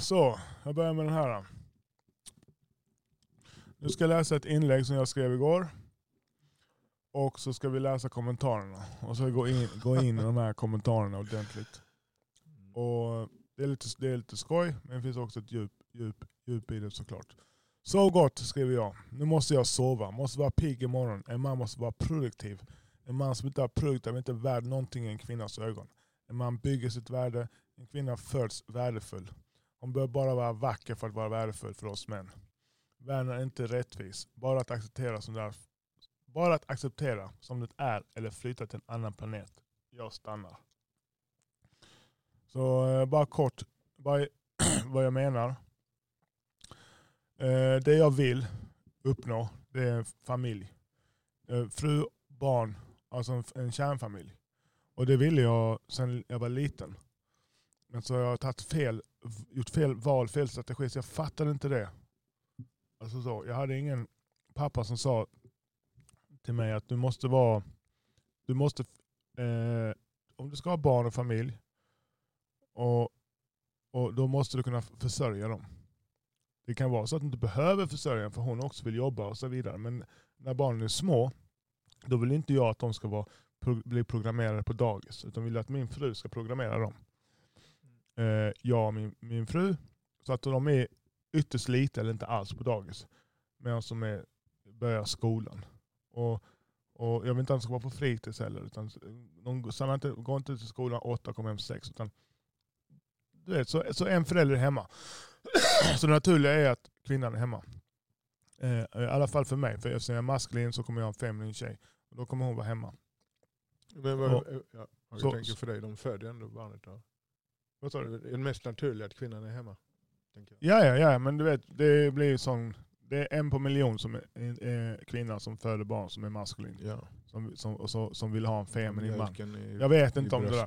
Så, jag börjar med den här. Nu ska jag läsa ett inlägg som jag skrev igår. Och så ska vi läsa kommentarerna. Och så gå in, gå in i de här kommentarerna ordentligt. Och det är lite, det är lite skoj, men det finns också ett djup, djup, djup i det såklart. Så gott skriver jag. Nu måste jag sova. Måste vara pigg imorgon. En man måste vara produktiv. En man som inte är produktiv är inte värd någonting i en kvinnas ögon. En man bygger sitt värde. En kvinna föds värdefull. Hon bör bara vara vacker för att vara värdefull för oss män. Världen är inte rättvis. Bara att acceptera som det är. Bara att acceptera som det är eller flytta till en annan planet. Jag stannar. Så eh, bara kort bara, vad jag menar. Eh, det jag vill uppnå det är en familj. Eh, fru, barn, alltså en, en kärnfamilj. Och det ville jag sedan jag var liten. Men så har jag tagit fel, gjort fel val, fel strategi, så jag fattade inte det. Alltså så, jag hade ingen pappa som sa till mig att du måste vara, du måste, eh, om du ska ha barn och familj, och, och då måste du kunna försörja dem. Det kan vara så att du inte behöver försörja dem för hon också vill jobba och så vidare. Men när barnen är små, då vill inte jag att de ska vara, bli programmerade på dagis. Utan vill att min fru ska programmera dem. Eh, jag och min, min fru. Så att de är ytterst lite eller inte alls på dagis. Medan de är, börjar skolan. Och, och jag vill inte att de ska vara på fritids heller. Utan de stannar inte, går inte till skolan åtta kommer hem sex. Utan, du vet, så, så en förälder är hemma. så det naturliga är att kvinnan är hemma. Eh, I alla fall för mig. För eftersom jag är maskulin så kommer jag ha en feminin tjej. Och då kommer hon vara hemma. Men vad, och, ja, jag så, tänker för dig, de föder ändå barnet. Då. Vad sa du? Det är mest naturliga att kvinnan är hemma. Ja, ja, ja, men du vet, det blir sån, det är en på miljon som är, är kvinna som föder barn som är maskulin. Ja. Som, som, som, som vill ha en feminin man. jag vet inte om det där.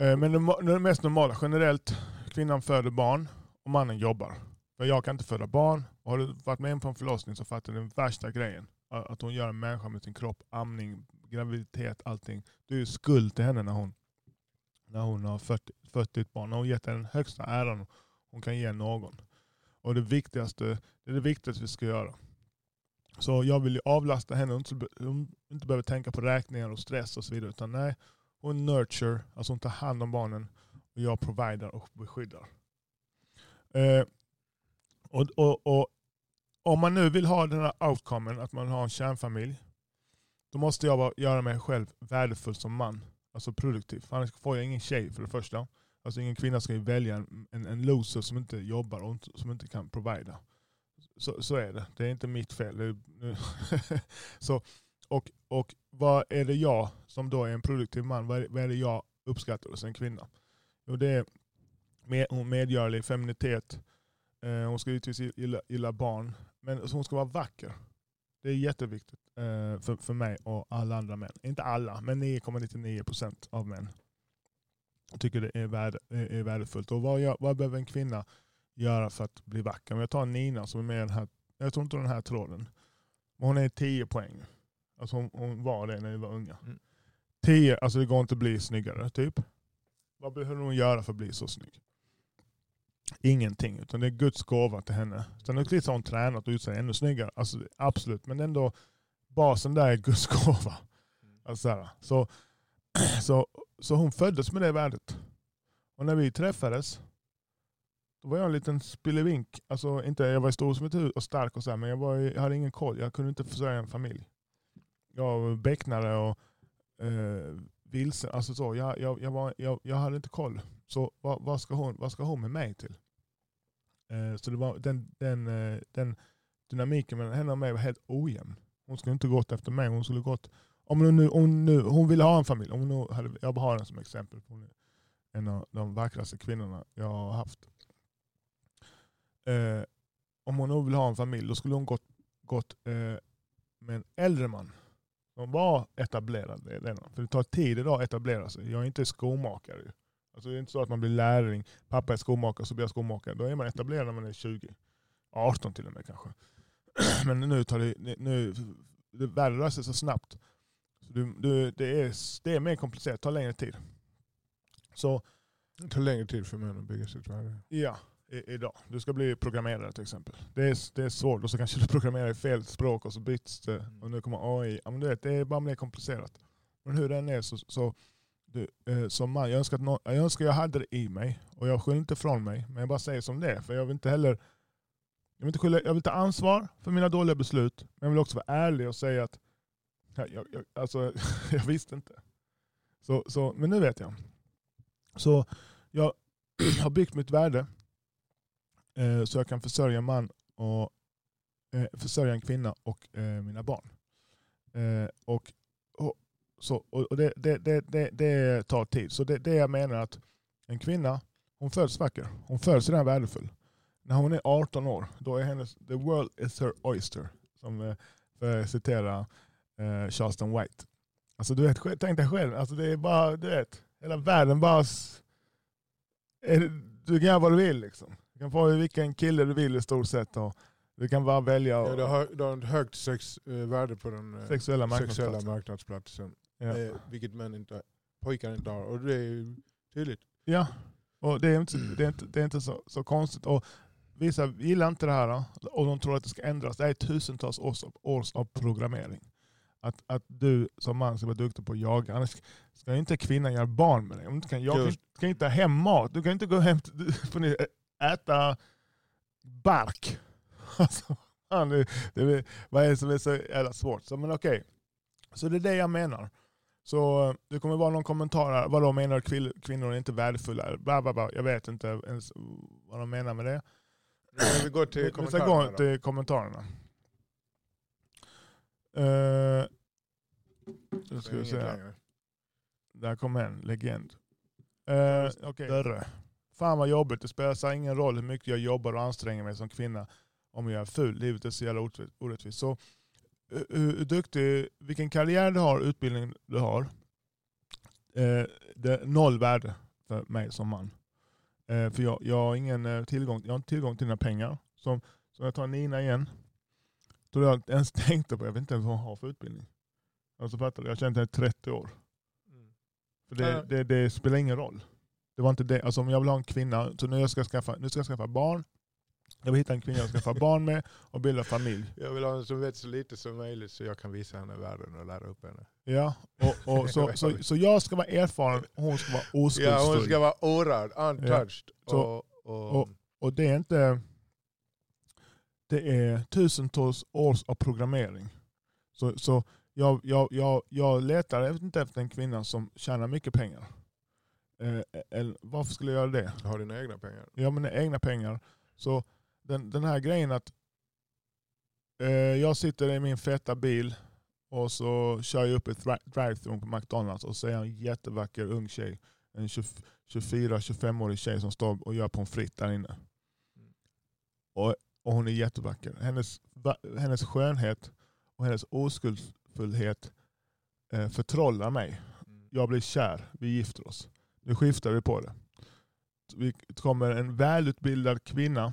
Eh, men det, det mest normala, generellt, kvinnan föder barn och mannen jobbar. För jag kan inte föda barn. Och har du varit med på en förlossning så fattar du den värsta grejen. Att hon gör en människa med sin kropp, amning, graviditet, allting. Du är skuld till henne när hon, när hon har fött, fött ditt barn. Hon har gett den högsta äran hon kan ge någon. Och det viktigaste, det är det viktigaste vi ska göra. Så jag vill avlasta henne, hon inte behöver tänka på räkningar och stress och så vidare. Utan nej, hon nurture, alltså hon tar hand om barnen. Och jag provider och beskyddar. Eh, och, och, och, om man nu vill ha den här outcomen, att man har en kärnfamilj. Då måste jag göra mig själv värdefull som man. Alltså produktiv. Annars får jag ingen tjej för det första. Alltså ingen kvinna ska ju välja en, en, en loser som inte jobbar och som inte kan provida. Så, så är det. Det är inte mitt fel. Så, och, och vad är det jag som då är en produktiv man, vad är, vad är det jag uppskattar hos en kvinna? Jo, det är med, hon medgörlig, feminitet, eh, hon ska givetvis gilla, gilla barn, men alltså hon ska vara vacker. Det är jätteviktigt eh, för, för mig och alla andra män. Inte alla, men 9,99% av män tycker det är, värde, är värdefullt. Och vad, gör, vad behöver en kvinna göra för att bli vacker? Om jag tar Nina som är med i den här, jag tror inte den här tråden. Hon är 10 poäng. Alltså hon, hon, var det när vi var unga. Mm. 10, alltså det går inte att bli snyggare typ. Vad behöver hon göra för att bli så snygg? Ingenting, utan det är Guds gåva till henne. Sen har hon tränat och gjort sig ännu snyggare. Alltså, absolut, men ändå basen där är Guds gåva. Alltså, så, så så hon föddes med det värdet. Och när vi träffades, då var jag en liten spillevink. Alltså inte, jag var stor som ett hus och stark och så här, men jag, var, jag hade ingen koll. Jag kunde inte försörja en familj. Jag becknade och eh, vilse. Alltså så, jag, jag, jag, var, jag, jag hade inte koll. Så vad, vad, ska hon, vad ska hon med mig till? Eh, så det var, den, den, eh, den dynamiken mellan henne och mig var helt ojämn. Hon skulle inte gått efter mig, hon skulle gått om hon, nu, om nu, hon ville ha en familj, om nu hade, jag har henne som exempel. Hon är en av de vackraste kvinnorna jag har haft. Eh, om hon nu vill ha en familj, då skulle hon gått, gått eh, med en äldre man. Som var etablerad redan. För det tar tid idag att etablera sig. Jag är inte skomakare. Alltså det är inte så att man blir lärling, pappa är skomakare så blir jag skomakare. Då är man etablerad när man är 20. 18 till och med kanske. Men nu tar det, nu, det världen rör sig så snabbt. Så du, du, det, är, det är mer komplicerat, det tar längre tid. Så Det tar längre tid för män att bygga sitt värde. Ja, idag. Du ska bli programmerare till exempel. Det är, det är svårt och så kanske du programmerar i fel språk och så byts det mm. och nu kommer AI. Ja, men du vet, det är bara mer komplicerat. Men hur den är så, så du, eh, som man, jag önskar, att no, jag önskar jag hade det i mig och jag skyller inte från mig. Men jag bara säger som det är. För jag vill inte heller jag vill, inte skylla, jag vill ta ansvar för mina dåliga beslut. Men jag vill också vara ärlig och säga att jag, jag, alltså, jag visste inte. Så, så, men nu vet jag. Så jag har byggt mitt värde eh, så jag kan försörja en man och eh, försörja en kvinna och eh, mina barn. Eh, och, så, och det, det, det, det, tar tid. Så det, det jag menar att en kvinna hon föds vacker. Hon föds redan värdefull. När hon är 18 år, då är hennes the world is her oyster. Som, eh, för att citera eh, Charleston White. Alltså du vet, tänk dig själv, alltså det är bara, du vet, hela världen bara... Du kan göra vad du vill liksom. Du kan få vilken kille du vill i stort sett. Och du kan bara välja. Och, ja, du, har, du har ett högt sex, äh, värde på den äh, sexuella, marknadsplatsen. sexuella marknadsplatsen. Ja. Eh, vilket män inte, pojkar inte har. Och det är tydligt. Ja, och det är inte, det är inte, det är inte så, så konstigt. Och Vissa gillar inte det här och de tror att det ska ändras. Det är tusentals års, års av programmering att, att du som man ska vara duktig på att jaga. Annars ska inte kvinnan göra barn med dig. Om du kan, jag kan, kan inte ha hem mat. Du kan inte gå hem får äta bark. Alltså, det, det, vad är det som är så jävla svårt? Så, men okej. så det är det jag menar. Så det kommer vara någon kommentar här. Vadå menar du kvinnor är inte värdefulla? Bla, bla, bla. Jag vet inte ens vad de menar med det. Vi går till kommentarerna. Vi ska gå till kommentarerna. Uh, nu ska vi se. Där kom en legend. Uh, okay. Dörre. Fan vad jobbigt, det spelar ingen roll hur mycket jag jobbar och anstränger mig som kvinna om jag är ful. Livet är så jävla orättvist. Så, hur, hur duktig, vilken karriär du har, utbildning du har, eh, det är noll värde för mig som man. Eh, för jag, jag, har ingen tillgång, jag har inte tillgång till dina pengar. Som, som jag tar Nina igen, tror jag inte ens tänkte på. Jag vet inte ens vad hon har för utbildning. Alltså fattar du? Jag känt henne i 30 år. Mm. För det, det, det, spelar ingen roll. Det var inte det. Alltså om jag vill ha en kvinna, så nu ska jag skaffa, nu ska jag skaffa barn. Jag vill hitta en kvinna jag ska skaffa barn med och bilda familj. Jag vill ha en som vet så lite som möjligt så jag kan visa henne världen och lära upp henne. Ja, och, och så, så, så jag ska vara erfaren och hon ska vara oskuldsfull. Ja, hon ska vara orörd, untouched. Ja. Så, och, och, och det är inte det är tusentals års av programmering. Så, så jag, jag, jag, jag letar inte efter en kvinna som tjänar mycket pengar. Eh, eller, varför skulle jag göra det? Har dina egna pengar? Ja, mina egna pengar. Så den, den här grejen att eh, jag sitter i min feta bil och så kör jag upp ett drive-thru på McDonalds och så är jag en jättevacker ung tjej. En 24-25-årig tjej som står och gör pommes frites där inne. Och och hon är jättevacker. Hennes, hennes skönhet och hennes oskuldsfullhet eh, förtrollar mig. Mm. Jag blir kär, vi gifter oss. Nu skiftar vi på det. Vi kommer en välutbildad kvinna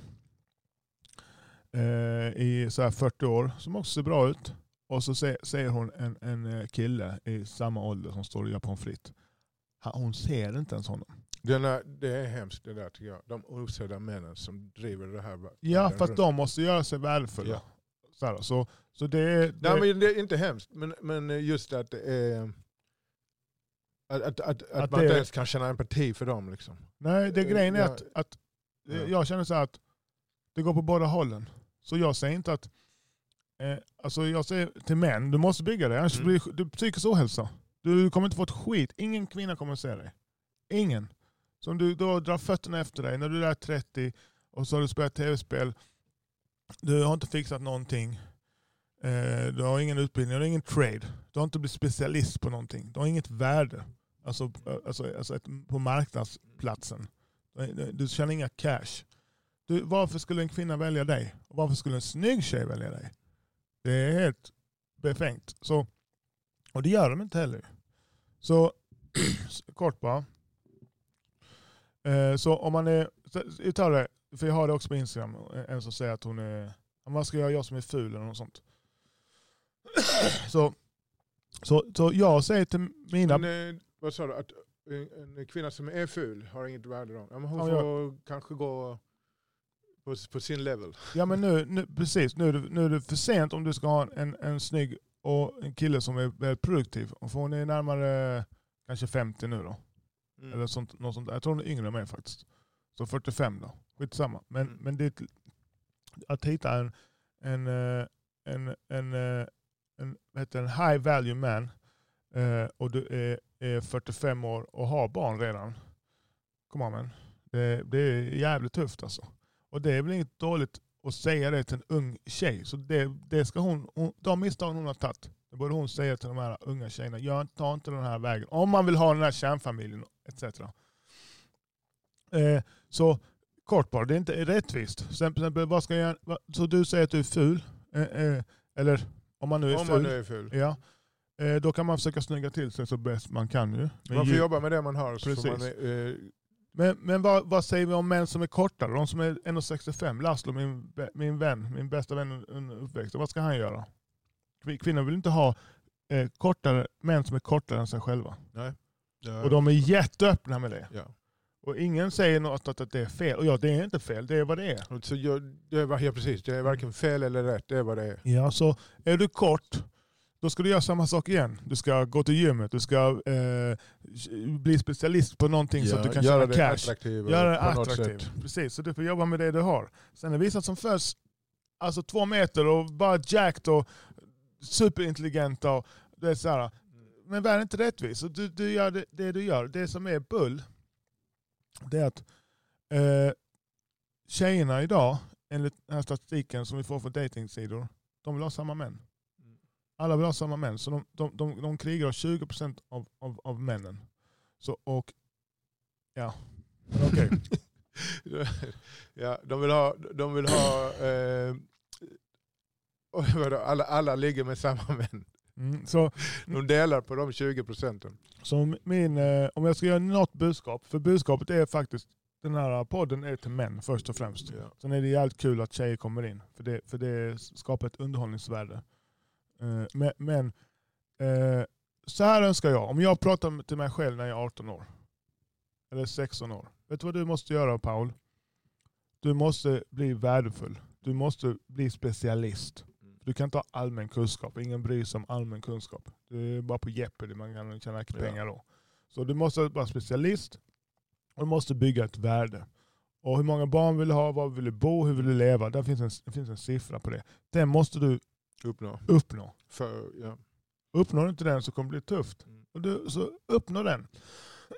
eh, i så 40 år som också ser bra ut. Och så ser, hon en, en eh, kille i samma ålder som står och gör pommes frites. Hon ser inte ens honom. Denna, det är hemskt det där tycker jag. De osedda männen som driver det här. Ja, för att de måste göra sig värdefulla. Ja. Så, här, så, så det, det... Nej, men det är inte hemskt, men, men just att det är... Att, att, att, att, att man inte ens kan känna empati för dem. Liksom. Nej, det grejen är att, att ja. jag känner så att det går på båda hållen. Så jag säger inte att... Eh, alltså jag säger till män, du måste bygga dig, annars mm. blir du psykisk ohälsa. Du kommer inte få ett skit. Ingen kvinna kommer att se dig. Ingen. Så om du då drar fötterna efter dig när du är 30 och så har du spelat tv-spel. Du har inte fixat någonting. Eh, du har ingen utbildning, du har ingen trade. Du har inte blivit specialist på någonting. Du har inget värde alltså, alltså, alltså på marknadsplatsen. Du tjänar inga cash. Du, varför skulle en kvinna välja dig? Och varför skulle en snygg tjej välja dig? Det är helt befängt. Så, och det gör de inte heller. Så kort bara. Eh, så om man är, jag tar det, för jag har det också på Instagram, en som säger att hon är, vad ska jag, jag som är ful eller något sånt. så, så, så jag säger till mina... Men, eh, vad sa du? Att, en kvinna som är ful har inget värde då. hon får ja. kanske gå på, på, sin level. Ja men nu, nu precis, nu är, det, nu är det för sent om du ska ha en, en snygg och en kille som är väldigt produktiv. För hon är närmare kanske 50 nu då. Mm. Eller sånt, något sånt. Jag tror hon är yngre än mig faktiskt. Så 45 då. Skitsamma. Men, mm. men det, att hitta en, en, eh, en, en, eh, en, en, en high value man eh, och du är, är 45 år och har barn redan. Kom on man. Det, det är jävligt tufft alltså. Och det är väl inget dåligt att säga det till en ung tjej. Så det, det ska hon, hon, de misstagen hon har tagit, det borde hon säga till de här unga tjejerna. Jag tar inte den här vägen. Om man vill ha den här kärnfamiljen etc. Eh, så kort bara, det är inte rättvist. Så, exempel, vad ska jag, så du säger att du är ful, eh, eh, eller om man nu är om ful. Man nu är ful. Ja. Eh, då kan man försöka snygga till sig så bäst man kan. Ju. Men man får jobba med det man har. Precis. Man är, eh, men, men vad, vad, säger vi om män som är kortare? De som är 1,65. Laszlo, min, min vän, min bästa vän under uppväxten. Vad ska han göra? Kvinnor vill inte ha eh, kortare, män som är kortare än sig själva. Nej. Ja. Och de är jätteöppna med det. Ja. Och ingen säger något att, att det är fel. Och ja, det är inte fel, det är vad det är. Så jag, det är ja, precis, det är varken fel eller rätt, det är vad det är. Ja, så är du kort, då ska du göra samma sak igen. Du ska gå till gymmet, du ska eh, bli specialist på någonting ja, så att du kan tjäna cash. Göra det attraktivt. Precis, så du får jobba med det du har. Sen är vissa som föds alltså två meter och bara jacked och superintelligenta. Och, det är så här. Men världen är inte rättvis. Du, du gör det, det, du gör. Det som är bull, det är att eh, tjejerna idag, enligt den här statistiken som vi får från datingsidor, de vill ha samma män. Alla vill ha samma män. Så de, de, de, de krigar 20% av, av, av männen. Så, och, ja, okej. Okay. ja, de vill ha, de vill ha eh, alla, alla ligger med samma män. Mm, så, de delar på de 20 procenten. Så min, eh, om jag ska göra något budskap, för budskapet är faktiskt, den här podden är till män först och främst. Ja. Sen är det jävligt kul att tjejer kommer in, för det, för det skapar ett underhållningsvärde. Eh, men, men eh, så här önskar jag, om jag pratar till mig själv när jag är 18 år, eller 16 år. Vet du vad du måste göra Paul? Du måste bli värdefull. Du måste bli specialist. Mm. Du kan inte ha allmän kunskap. Ingen bryr sig om allmän kunskap. Det är bara på Jeopardy man kan tjäna pengar då. Så du måste vara specialist och du måste bygga ett värde. Och hur många barn vill du ha, var vill du bo, hur vill du leva? Där finns en, det finns en siffra på det. Den måste du Uppnå. uppnå. För, ja. Uppnår du inte den så kommer det bli tufft. Mm. Och du, så uppnå den.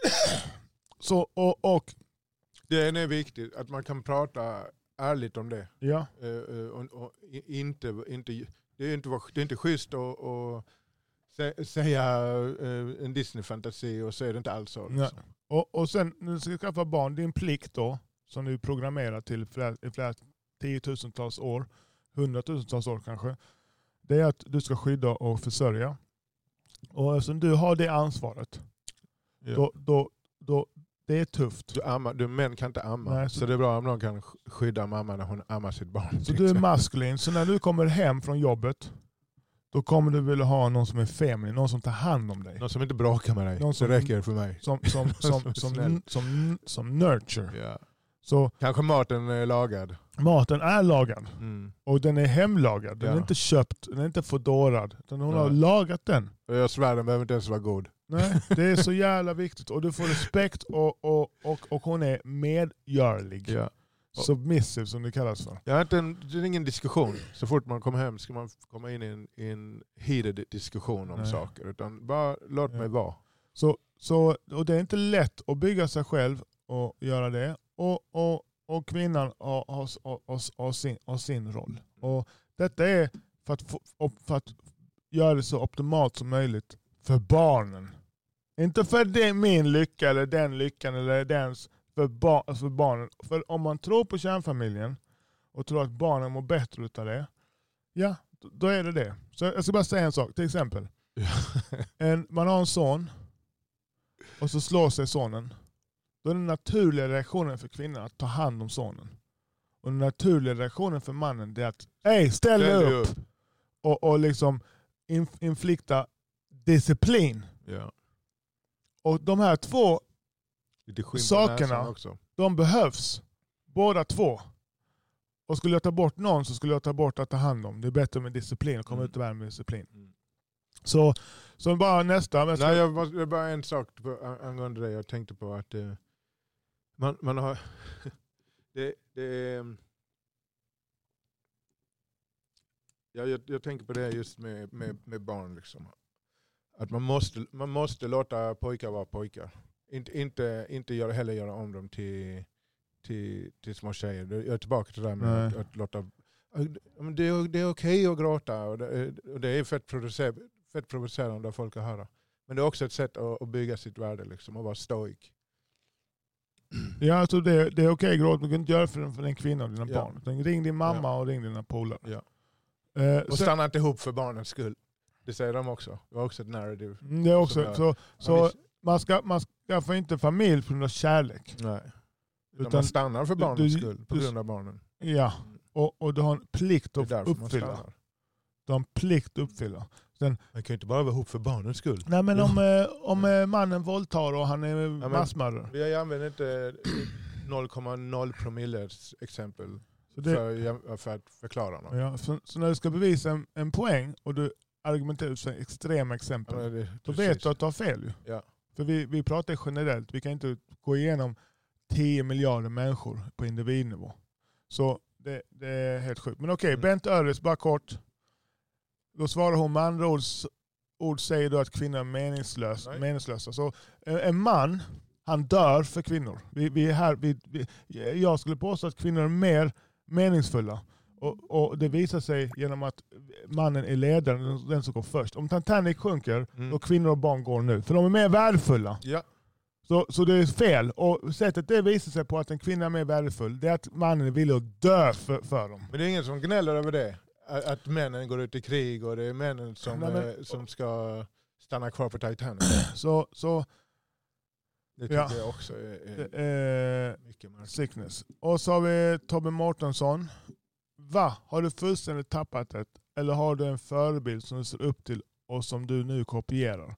så, och, och Det är viktigt att man kan prata ärligt om det. Ja. Uh, och, och, inte, inte, det, är inte, det är inte schysst att och säga uh, en Disney-fantasi och så är det inte alls så. Liksom. Ja. Och, och sen när du ska skaffa barn, din plikt då, som du programmerar till flera, flera tiotusentals år, hundratusentals år kanske, det är att du ska skydda och försörja. Och eftersom du har det ansvaret, ja. då, då, då, det är tufft. Du, ammar, du män kan inte amma, Nej, så, så, det är bra om någon kan skydda mamma när hon ammar sitt barn. Så du är maskulin, så när du kommer hem från jobbet, då kommer du vilja ha någon som är feminin, någon som tar hand om dig. Någon som inte bråkar med dig, någon som, det räcker för mig. Som, som, som, som, som, som, som nurture. Ja. Så, Kanske maten är lagad. Maten är lagad. Mm. Och den är hemlagad. Den ja. är inte köpt, den är inte fördorad. Hon Nej. har lagat den. Jag svär, den behöver inte ens vara god. Nej, det är så jävla viktigt. Och du får respekt och, och, och, och hon är medgörlig. Ja. Submissive som det kallas för. Ja, det, är ingen diskussion. Så fort man kommer hem ska man komma in i en, i en heated diskussion om Nej. saker. Utan bara låt ja. mig vara. Så, så, och det är inte lätt att bygga sig själv och göra det och, och, och kvinnan har, har, har, har, sin, har sin roll. Och detta är för att, för att göra det så optimalt som möjligt för barnen. Inte för det, min lycka eller den lyckan eller dens, för, bar, för barnen. För om man tror på kärnfamiljen och tror att barnen mår bättre av det, ja, då är det det. Så jag ska bara säga en sak, till exempel. en, man har en son och så slår sig sonen. Då är den naturliga reaktionen för kvinnan att ta hand om sonen. Och den naturliga reaktionen för mannen är att Hej, ställ dig upp! upp. Och, och liksom inf inflikta disciplin. Ja. Och de här två sakerna, de behövs. Båda två. Och skulle jag ta bort någon så skulle jag ta bort att ta hand om. Det är bättre med disciplin och komma mm. ut i världen med disciplin. Mm. Så, så bara nästa. Men Nej, jag, bara, bara en sak på, angående det jag tänkte på. att eh, man, man har... det, det, ja, jag, jag tänker på det just med, med, med barn. Liksom. Att man måste, man måste låta pojkar vara pojkar. Inte, inte, inte göra, heller göra om dem till, till, till små tjejer. Jag är tillbaka till det där med att, att, låta... Det är, det är okej att gråta och det, och det är fett, fett provocerande av folk att höra. Men det är också ett sätt att, att bygga sitt värde liksom, och vara stoik. Ja, alltså det, det är okej att gråta, men du kan inte göra det för, för din kvinna och dina ja. barn. Utan ring din mamma ja. och ring dina polare. Ja. Eh, och stanna inte ihop för barnens skull. Det säger de också. Det var också ett narrative. Mm, det är också, så så man, ska, man skaffar inte familj på grund av kärlek. Nej. Utan, man stannar för barnens du, skull, på grund av barnen. Ja, och, och du har en plikt att uppfylla. Du har en plikt att uppfylla. Sen, man kan ju inte bara vara ihop för barnens skull. Nej men om, eh, om eh, mannen våldtar och han är ja, massmördare. Vi använder inte 0,0 promilles exempel så det, för, för, att förklara något. Ja, så, så, när du ska bevisa en, en poäng och du argumenterar ut extrema exempel, ja, det, då vet du att du har fel. Ju. Ja. För vi, vi pratar generellt, vi kan inte gå igenom 10 miljarder människor på individnivå. Så det, det är helt sjukt. Men okej, okay, mm. Bent Öres, bara kort. Då svarar hon med andra ord, ord säger du att kvinnor är meningslös, meningslösa. Så en man, han dör för kvinnor. Vi, vi är här, vi, vi, jag skulle påstå att kvinnor är mer meningsfulla. Och, och, Det visar sig genom att mannen är ledaren, den som går först. Om Titanic sjunker, mm. då kvinnor och barn går nu. För de är mer värdefulla. Ja. Så, så det är fel. Och sättet det visar sig på att en kvinna är mer värdefull, det är att mannen är villig att dö för, för dem. Men det är ingen som gnäller över det? Att männen går ut i krig och det är männen som, Nej, men, eh, som ska stanna kvar på Titanic? Så, så, det tycker ja. jag också är, är mycket märkligt. Sickness. Och så har vi Tobbe Mårtensson. Va? Har du fullständigt tappat det? Eller har du en förebild som du ser upp till och som du nu kopierar?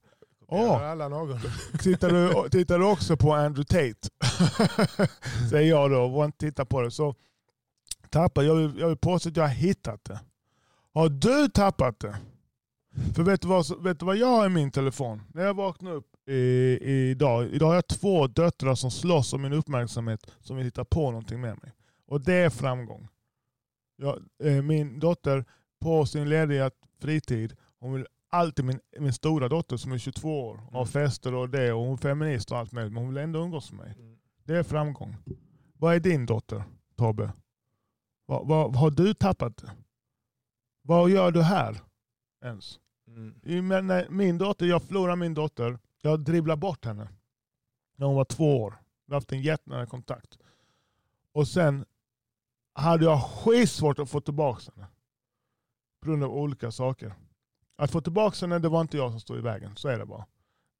Oh. Alla någon. Tittar, du, tittar du också på Andrew Tate? Säger jag då. Vågar inte titta på det. Så tappa. Jag vill, jag vill påstå att jag har hittat det. Har du tappat det? För vet du, vad, vet du vad jag har i min telefon? När jag vaknar upp i, idag. Idag har jag två döttrar som slåss om min uppmärksamhet som vill hitta på någonting med mig. Och det är framgång. Jag, eh, min dotter på sin lediga fritid, hon vill alltid, min, min stora dotter som är 22 år, har mm. fester och det och hon är feminist och allt möjligt, men hon vill ändå umgås med mig. Mm. Det är framgång. Vad är din dotter, Tobbe? Vad, vad, har du tappat det? Vad gör du här ens? Mm. Men, min dotter, jag förlorade min dotter. Jag dribblade bort henne när hon var två år. Vi har haft en jättenära kontakt. Och sen hade jag skitsvårt att få tillbaka henne. På grund av olika saker. Att få tillbaka henne, det var inte jag som stod i vägen. Så är det bara.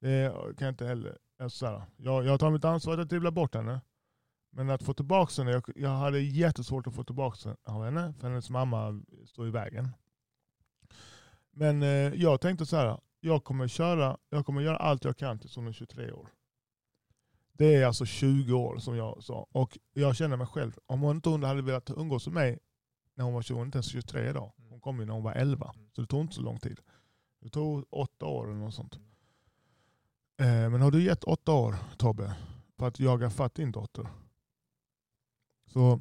Det kan jag inte heller. Alltså jag, jag tar mitt ansvar att dribbla bort henne. Men att få tillbaka henne, jag, jag hade jättesvårt att få tillbaka henne. För hennes mamma stod i vägen. Men eh, jag tänkte så här, jag kommer, köra, jag kommer göra allt jag kan tills hon är 23 år. Det är alltså 20 år som jag sa. Och jag känner mig själv, om hon inte hade velat umgås med mig när hon var 20, hon är inte ens 23 idag. Mm. Hon kom ju när hon var 11. Mm. Så det tog inte så lång tid. Det tog åtta år eller något sånt. Mm. Eh, men har du gett åtta år Tobbe på att jaga fatt din dotter? Så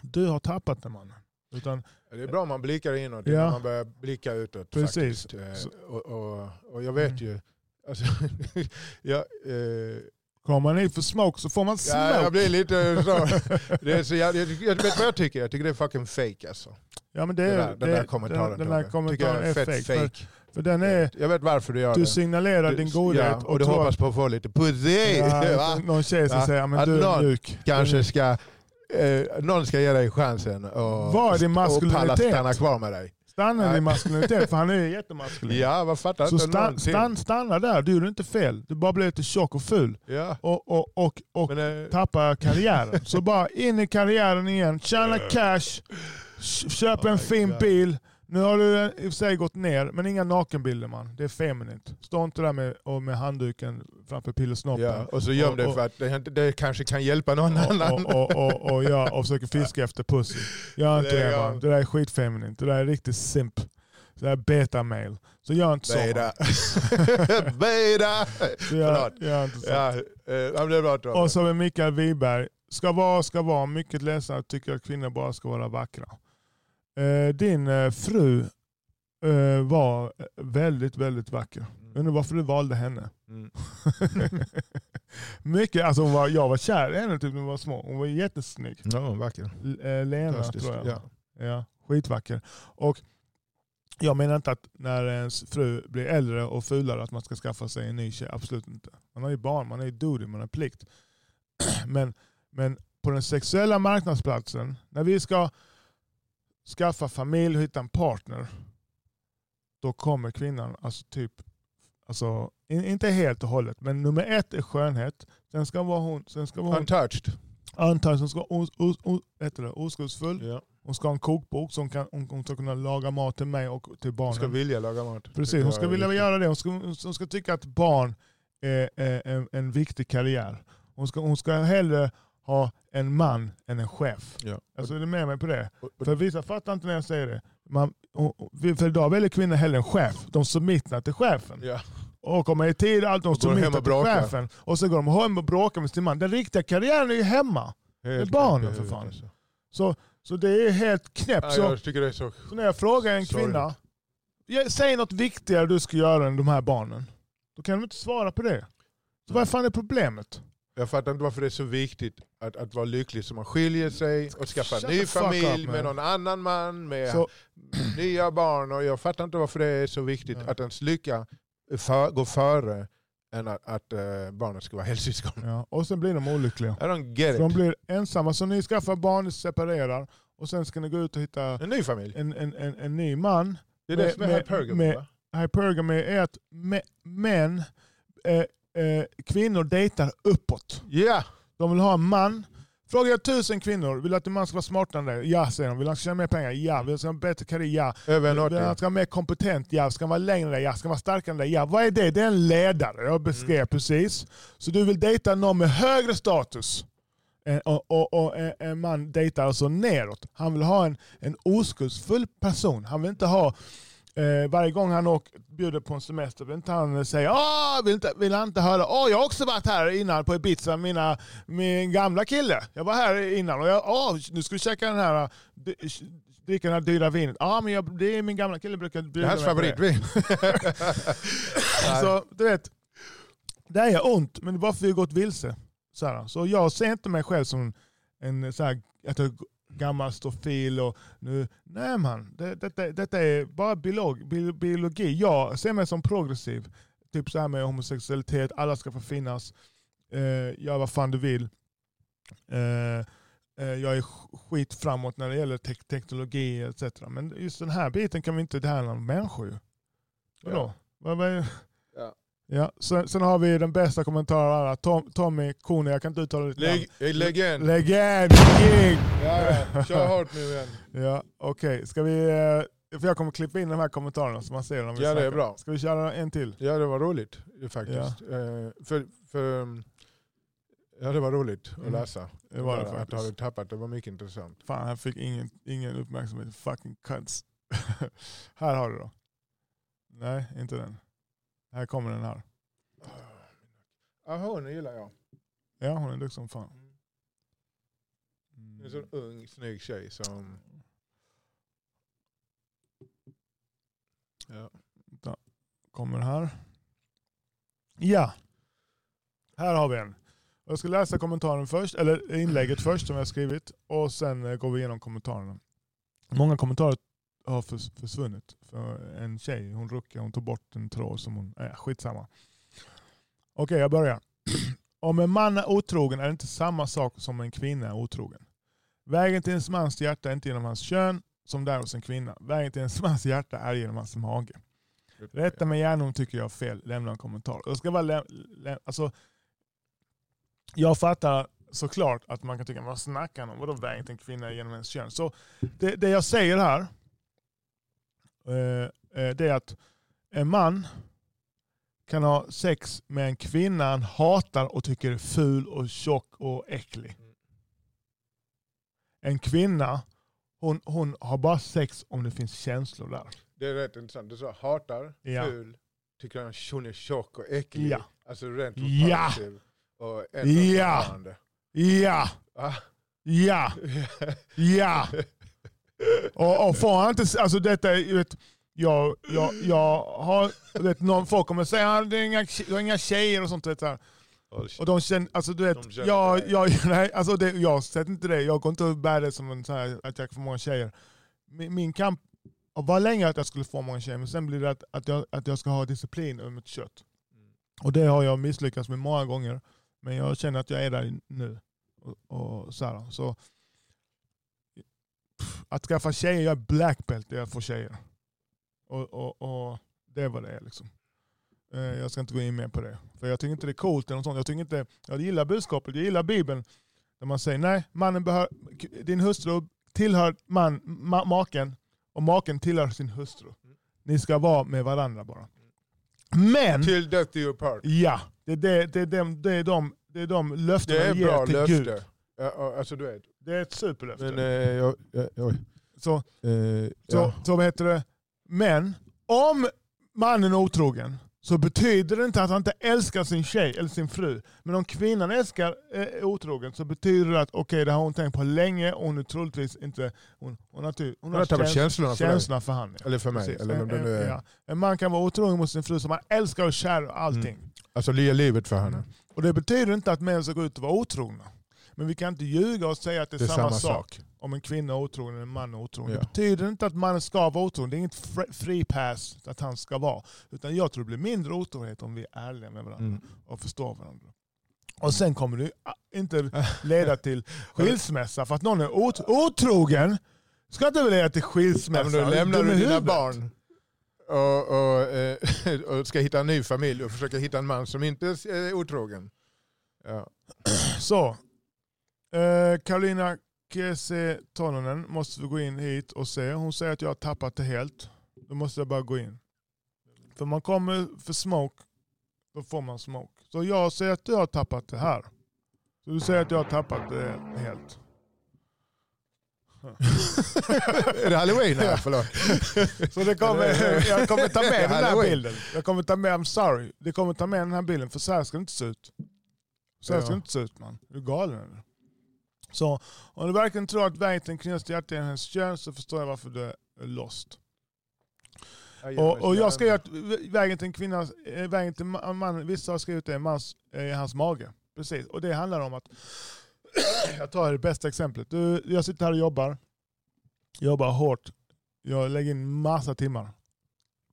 du har tappat den mannen. Utan, det är bra om man blickar inåt ja. man börjar blicka utåt. Precis. Faktiskt. Eh, och, och, och jag vet mm. ju, alltså, jag, eh, Kommer man hit för smoke så får man smoke. Ja, jag blir lite så. det är så jag, jag, jag, vet vad jag tycker? Jag tycker det är fucking fake alltså. Ja, men det den, där, den där kommentaren. Den, den där kommentaren är, är fake. fake. För, för, den är, jag vet varför du gör du det. signalerar du, din godhet. Ja, och, och du hoppas på att få lite pussy. Ja, någon tjej som ja, säger men du är mjuk. kanske ska eh, någon ska ge dig chansen och, Vad är och stanna kvar med dig. Stanna din maskulinitet, för han är ju jättemaskulin. Ja, vad fattar Så inte stan, stan, stanna där, du gjorde inte fel. Du bara blev lite tjock och ful. Ja. Och, och, och, och Men, äh... tappa karriären. Så bara in i karriären igen, tjäna cash, köp en fin bil, Nu har du i och för sig gått ner, men inga nakenbilder man. Det är feminint. Stå inte där med, och med handduken framför pillesnoppen. Ja, och så göm det för att det, det, kanske kan hjälpa någon och, annan. Och, och, och, ja, och försöker fiska efter pussy. Gör inte det, det man. Det där är skitfeminint. Det där är riktigt simp. Det där är beta-mail. Så gör inte så. Beta. beta! Gör, gör inte så. Ja, eh, det är bra, och så med Mikael Wiberg. Ska vara, ska vara. Mycket ledsen tycker att kvinnor bara ska vara vackra. Eh, din eh, fru eh, var väldigt, väldigt vacker. Mm. Undrar varför du valde henne. Mm. Mycket, alltså hon var, jag var kär i henne typ när hon var små. Hon var jättesnygg. Ja, hon var vacker. Lena tror jag. Ja. ja, skitvacker. Och jag menar inte att när ens fru blir äldre och fulare att man ska skaffa sig en ny tjej. Absolut inte. Man har ju barn, man är ju duty, man har plikt. men, men på den sexuella marknadsplatsen, när vi ska skaffa familj och hitta en partner, då kommer kvinnan, alltså typ, alltså, inte helt och hållet, men nummer ett är skönhet. Sen ska vara hon... Sen ska vara hon untouched. Untouched, hon ska vara os, os, os, oskuldsfull. Ja. Hon ska ha en kokbok så hon, kan, hon, hon ska kunna laga mat till mig och till barnen. Hon ska vilja laga mat. Precis, hon ska vilja göra det. Hon ska, hon ska tycka att barn är, är en, en viktig karriär. Hon ska, hon ska hellre ha en man än en chef. Ja. Alltså är du med mig på det? För vissa fattar inte när jag säger det. Man, för idag väljer kvinnor hellre en chef. De submittar till chefen. Ja. Och kommer i tid, allt de submittar till chefen. Och så går de hem och bråkar med sin man. Den riktiga karriären är ju hemma. Helt med barnen för fan. Så, så det är helt knäppt. Ja, så, så, så, när jag frågar en sorry. kvinna, säg något viktigare du ska göra än de här barnen. Då kan de inte svara på det. Så vad fan är problemet? Jag fattar inte varför det är så viktigt att, att vara lycklig så man skiljer sig och skaffar en ny familj up, med någon annan man, med så. nya barn. Och jag fattar inte varför det är så viktigt ja. att ens lycka för, går före än att, att uh, barnet ska vara helsyskon. Ja. Och sen blir de olyckliga. I don't get it. De blir ensamma. Så ni skaffar barn, ni separerar och sen ska ni gå ut och hitta en ny familj. En, en, en, en ny man. Det är det som är hypergamy Hypergamy är att män eh, eh, kvinnor dejtar uppåt. Yeah. De vill ha en man. Frågar jag tusen kvinnor, vill att en man ska vara smartare än dig? Ja säger de. Vill han tjäna mer pengar? Ja. Vill han ha bättre karriär? Ja. Över vill, vill han ska vara mer kompetent? Ja. Ska han vara längre än dig? Ja. Ska han vara starkare än dig? Ja. Vad är det? Det är en ledare jag beskrev mm. precis. Så du vill dejta någon med högre status. Och, och, och, en man dejtar alltså neråt. Han vill ha en, en oskuldsfull person. Han vill inte ha Eh, varje gång han åker, bjuder på en semester vill inte han säga Åh! Vill, inte, vill han inte höra Åh, jag har också varit här innan på Ibiza med mina, min gamla kille. Jag var här innan och jag, Åh, nu ska vi käka den här dricka det här dyra vinet. Ja, men jag, det är min gamla kille brukar bjuda det. Det är favoritvin. så du vet, det är ont men det är bara för att vi har gått vilse. Så, här. så jag ser inte mig själv som en så här, att jag gammal stofil och nu, nej man, det, detta, detta är bara biolog, biologi. Jag ser mig som progressiv. Typ så här med homosexualitet, alla ska få finnas. Eh, gör vad fan du vill. Eh, eh, jag är skit framåt när det gäller te teknologi etc. Men just den här biten kan vi inte, det här är människor ju. Vadå? Ja. Vad, vad, Ja, sen, sen, har vi den bästa kommentaren av alla. Tom, Tommy Kone, jag kan inte uttala ditt namn. Legend. Legend, gig! Ja, ja. Kör hårt nu igen. Ja, Okej, okay. ska vi... Eh, för jag kommer klippa in de här kommentarerna så man ser dem. Ja, det är bra. Ska vi köra en till? Ja, det var roligt faktiskt. Ja. Uh, för, för, ja, det var roligt att mm. läsa. Det var det faktiskt. Att du hade tappat, det var mycket intressant. Fan, jag fick ingen, ingen uppmärksamhet. Fucking cunts. här har du då. Nej, inte den. Här kommer den här. Ja, hon gillar jag. Ja, hon är duktig som fan. Mm. En sån ung, snygg tjej som... Ja. Da. Kommer här. Ja. Här har vi en. Jag ska läsa kommentaren först, eller inlägget först som jag har skrivit och sen eh, går vi igenom kommentarerna. Många kommentarer har försvunnit. För en tjej, hon ruckade, hon tog bort en tråd som hon... Äh, skitsamma. Okej, okay, jag börjar. Om en man är otrogen är det inte samma sak som en kvinna är otrogen. Vägen till en mans hjärta är inte genom hans kön som där hos en kvinna. Vägen till en mans hjärta är genom hans mage. Rätta mig gärna om tycker jag har fel. Lämna en kommentar. Jag, ska bara alltså, jag fattar såklart att man kan tycka, vad snackar han om? Vadå vägen till en kvinna genom ens kön? Så det, det jag säger här det är att en man kan ha sex med en kvinna han hatar och tycker är ful och tjock och äcklig. En kvinna, hon, hon har bara sex om det finns känslor där. Det är rätt intressant. Du sa hatar, Ja. ful, tycker han hon är tjock och äcklig. Ja. Alltså rent Ja. Och Ja. Ja, ja, ja. Och, och får han inte, alltså detta vet, jag, jag, jag har, vet, någon, folk kommer säga att inga, du har inga tjejer och sånt. Vet, så här. Och de känner, alltså du vet, känner jag, jag, nej, alltså det, jag sätter inte det, jag går inte och bär det som en, så här, att jag får många tjejer. Min, min kamp var länge att jag skulle få många tjejer, men sen blir det att, att, jag, att jag ska ha disciplin över mitt kött. Mm. Och det har jag misslyckats med många gånger, men jag känner att jag är där nu. Och, och så, här, så Att skaffa tjejer, jag är black belt i att få tjejer. Och, och, och det vad det. Liksom. Eh, Jag ska inte gå in mer på det. För jag tycker inte det är coolt. Eller något sånt. Jag, tycker inte, jag gillar budskapet, jag gillar Bibeln. Där man säger nej, mannen behör, din hustru tillhör man, ma, maken och maken tillhör sin hustru. Ni ska vara med varandra bara. Men, Till death do you part. ja, det, det, det, det, det, är de, det är de löften Det är man ger bra till Gud. löfte. Ja, alltså du vet. Det är ett superlöfte. Men, eh, jag, jag, oj. så, Eh, så, ja. så vad heter det? Men om mannen är otrogen så betyder det inte att han inte älskar sin tjej eller sin fru. Men om kvinnan älskar är otrogen så betyder det att okej, det har hon tänkt på länge och hon är troligtvis inte... Hon, hon har, ty, hon har käns- känslorna för känslorna för han. Ja. Eller för mig. Precis. Eller vem en, det nu en, är. ja. en man kan vara otrogen mot sin fru som han älskar och kär och allting. Alltså lia livet för henne. Och Det betyder inte att män ska gå ut och vara otrogna. Men vi kan inte ljuga och säga att det är, samma, sak. Om en kvinna är otrogen eller en man är otrogen. Ja. Det betyder inte att mannen ska vara otrogen. Det är inget fr- free pass att han ska vara. Utan jag tror det blir mindre otrohet om vi är ärliga med varandra Mm. och förstår varandra. Och sen kommer det ah, inte leda till skilsmässa för att någon är ot- otrogen. Ska inte väl leda till Ja, skilsmässa? men då lämnar du dina barn och, och, eh, och ska hitta en ny familj och försöka hitta en man som inte är otrogen. Ja. Så. Eh, Karolina Kese Tononen måste vi gå in hit och se. Hon säger att jag har tappat det helt. Då måste jag bara gå in. För man kommer för smoke, då får man smoke. Så jag säger att du har tappat det här. Så du säger att jag har tappat det helt. är det halloween? Ja. Förlåt. Så det kommer, jag kommer ta med den här bilden. Jag kommer ta med, I'm sorry. Det kommer ta med den här bilden för så här ska det inte se ut. Så här ska det inte se ut man. Är du galen eller? Så om du verkligen tror att vägen till en kvinnas hjärta är hennes kön så förstår jag varför du är lost. Och, och jag skrev att vägen till en kvinna, eh, vägen till ma- mannen, vissa har skrivit det är mans, eh, hans mage. Precis. Och det handlar om att, jag tar det bästa exemplet. Du, jag sitter här och jobbar, jobbar hårt. Jag lägger in massa timmar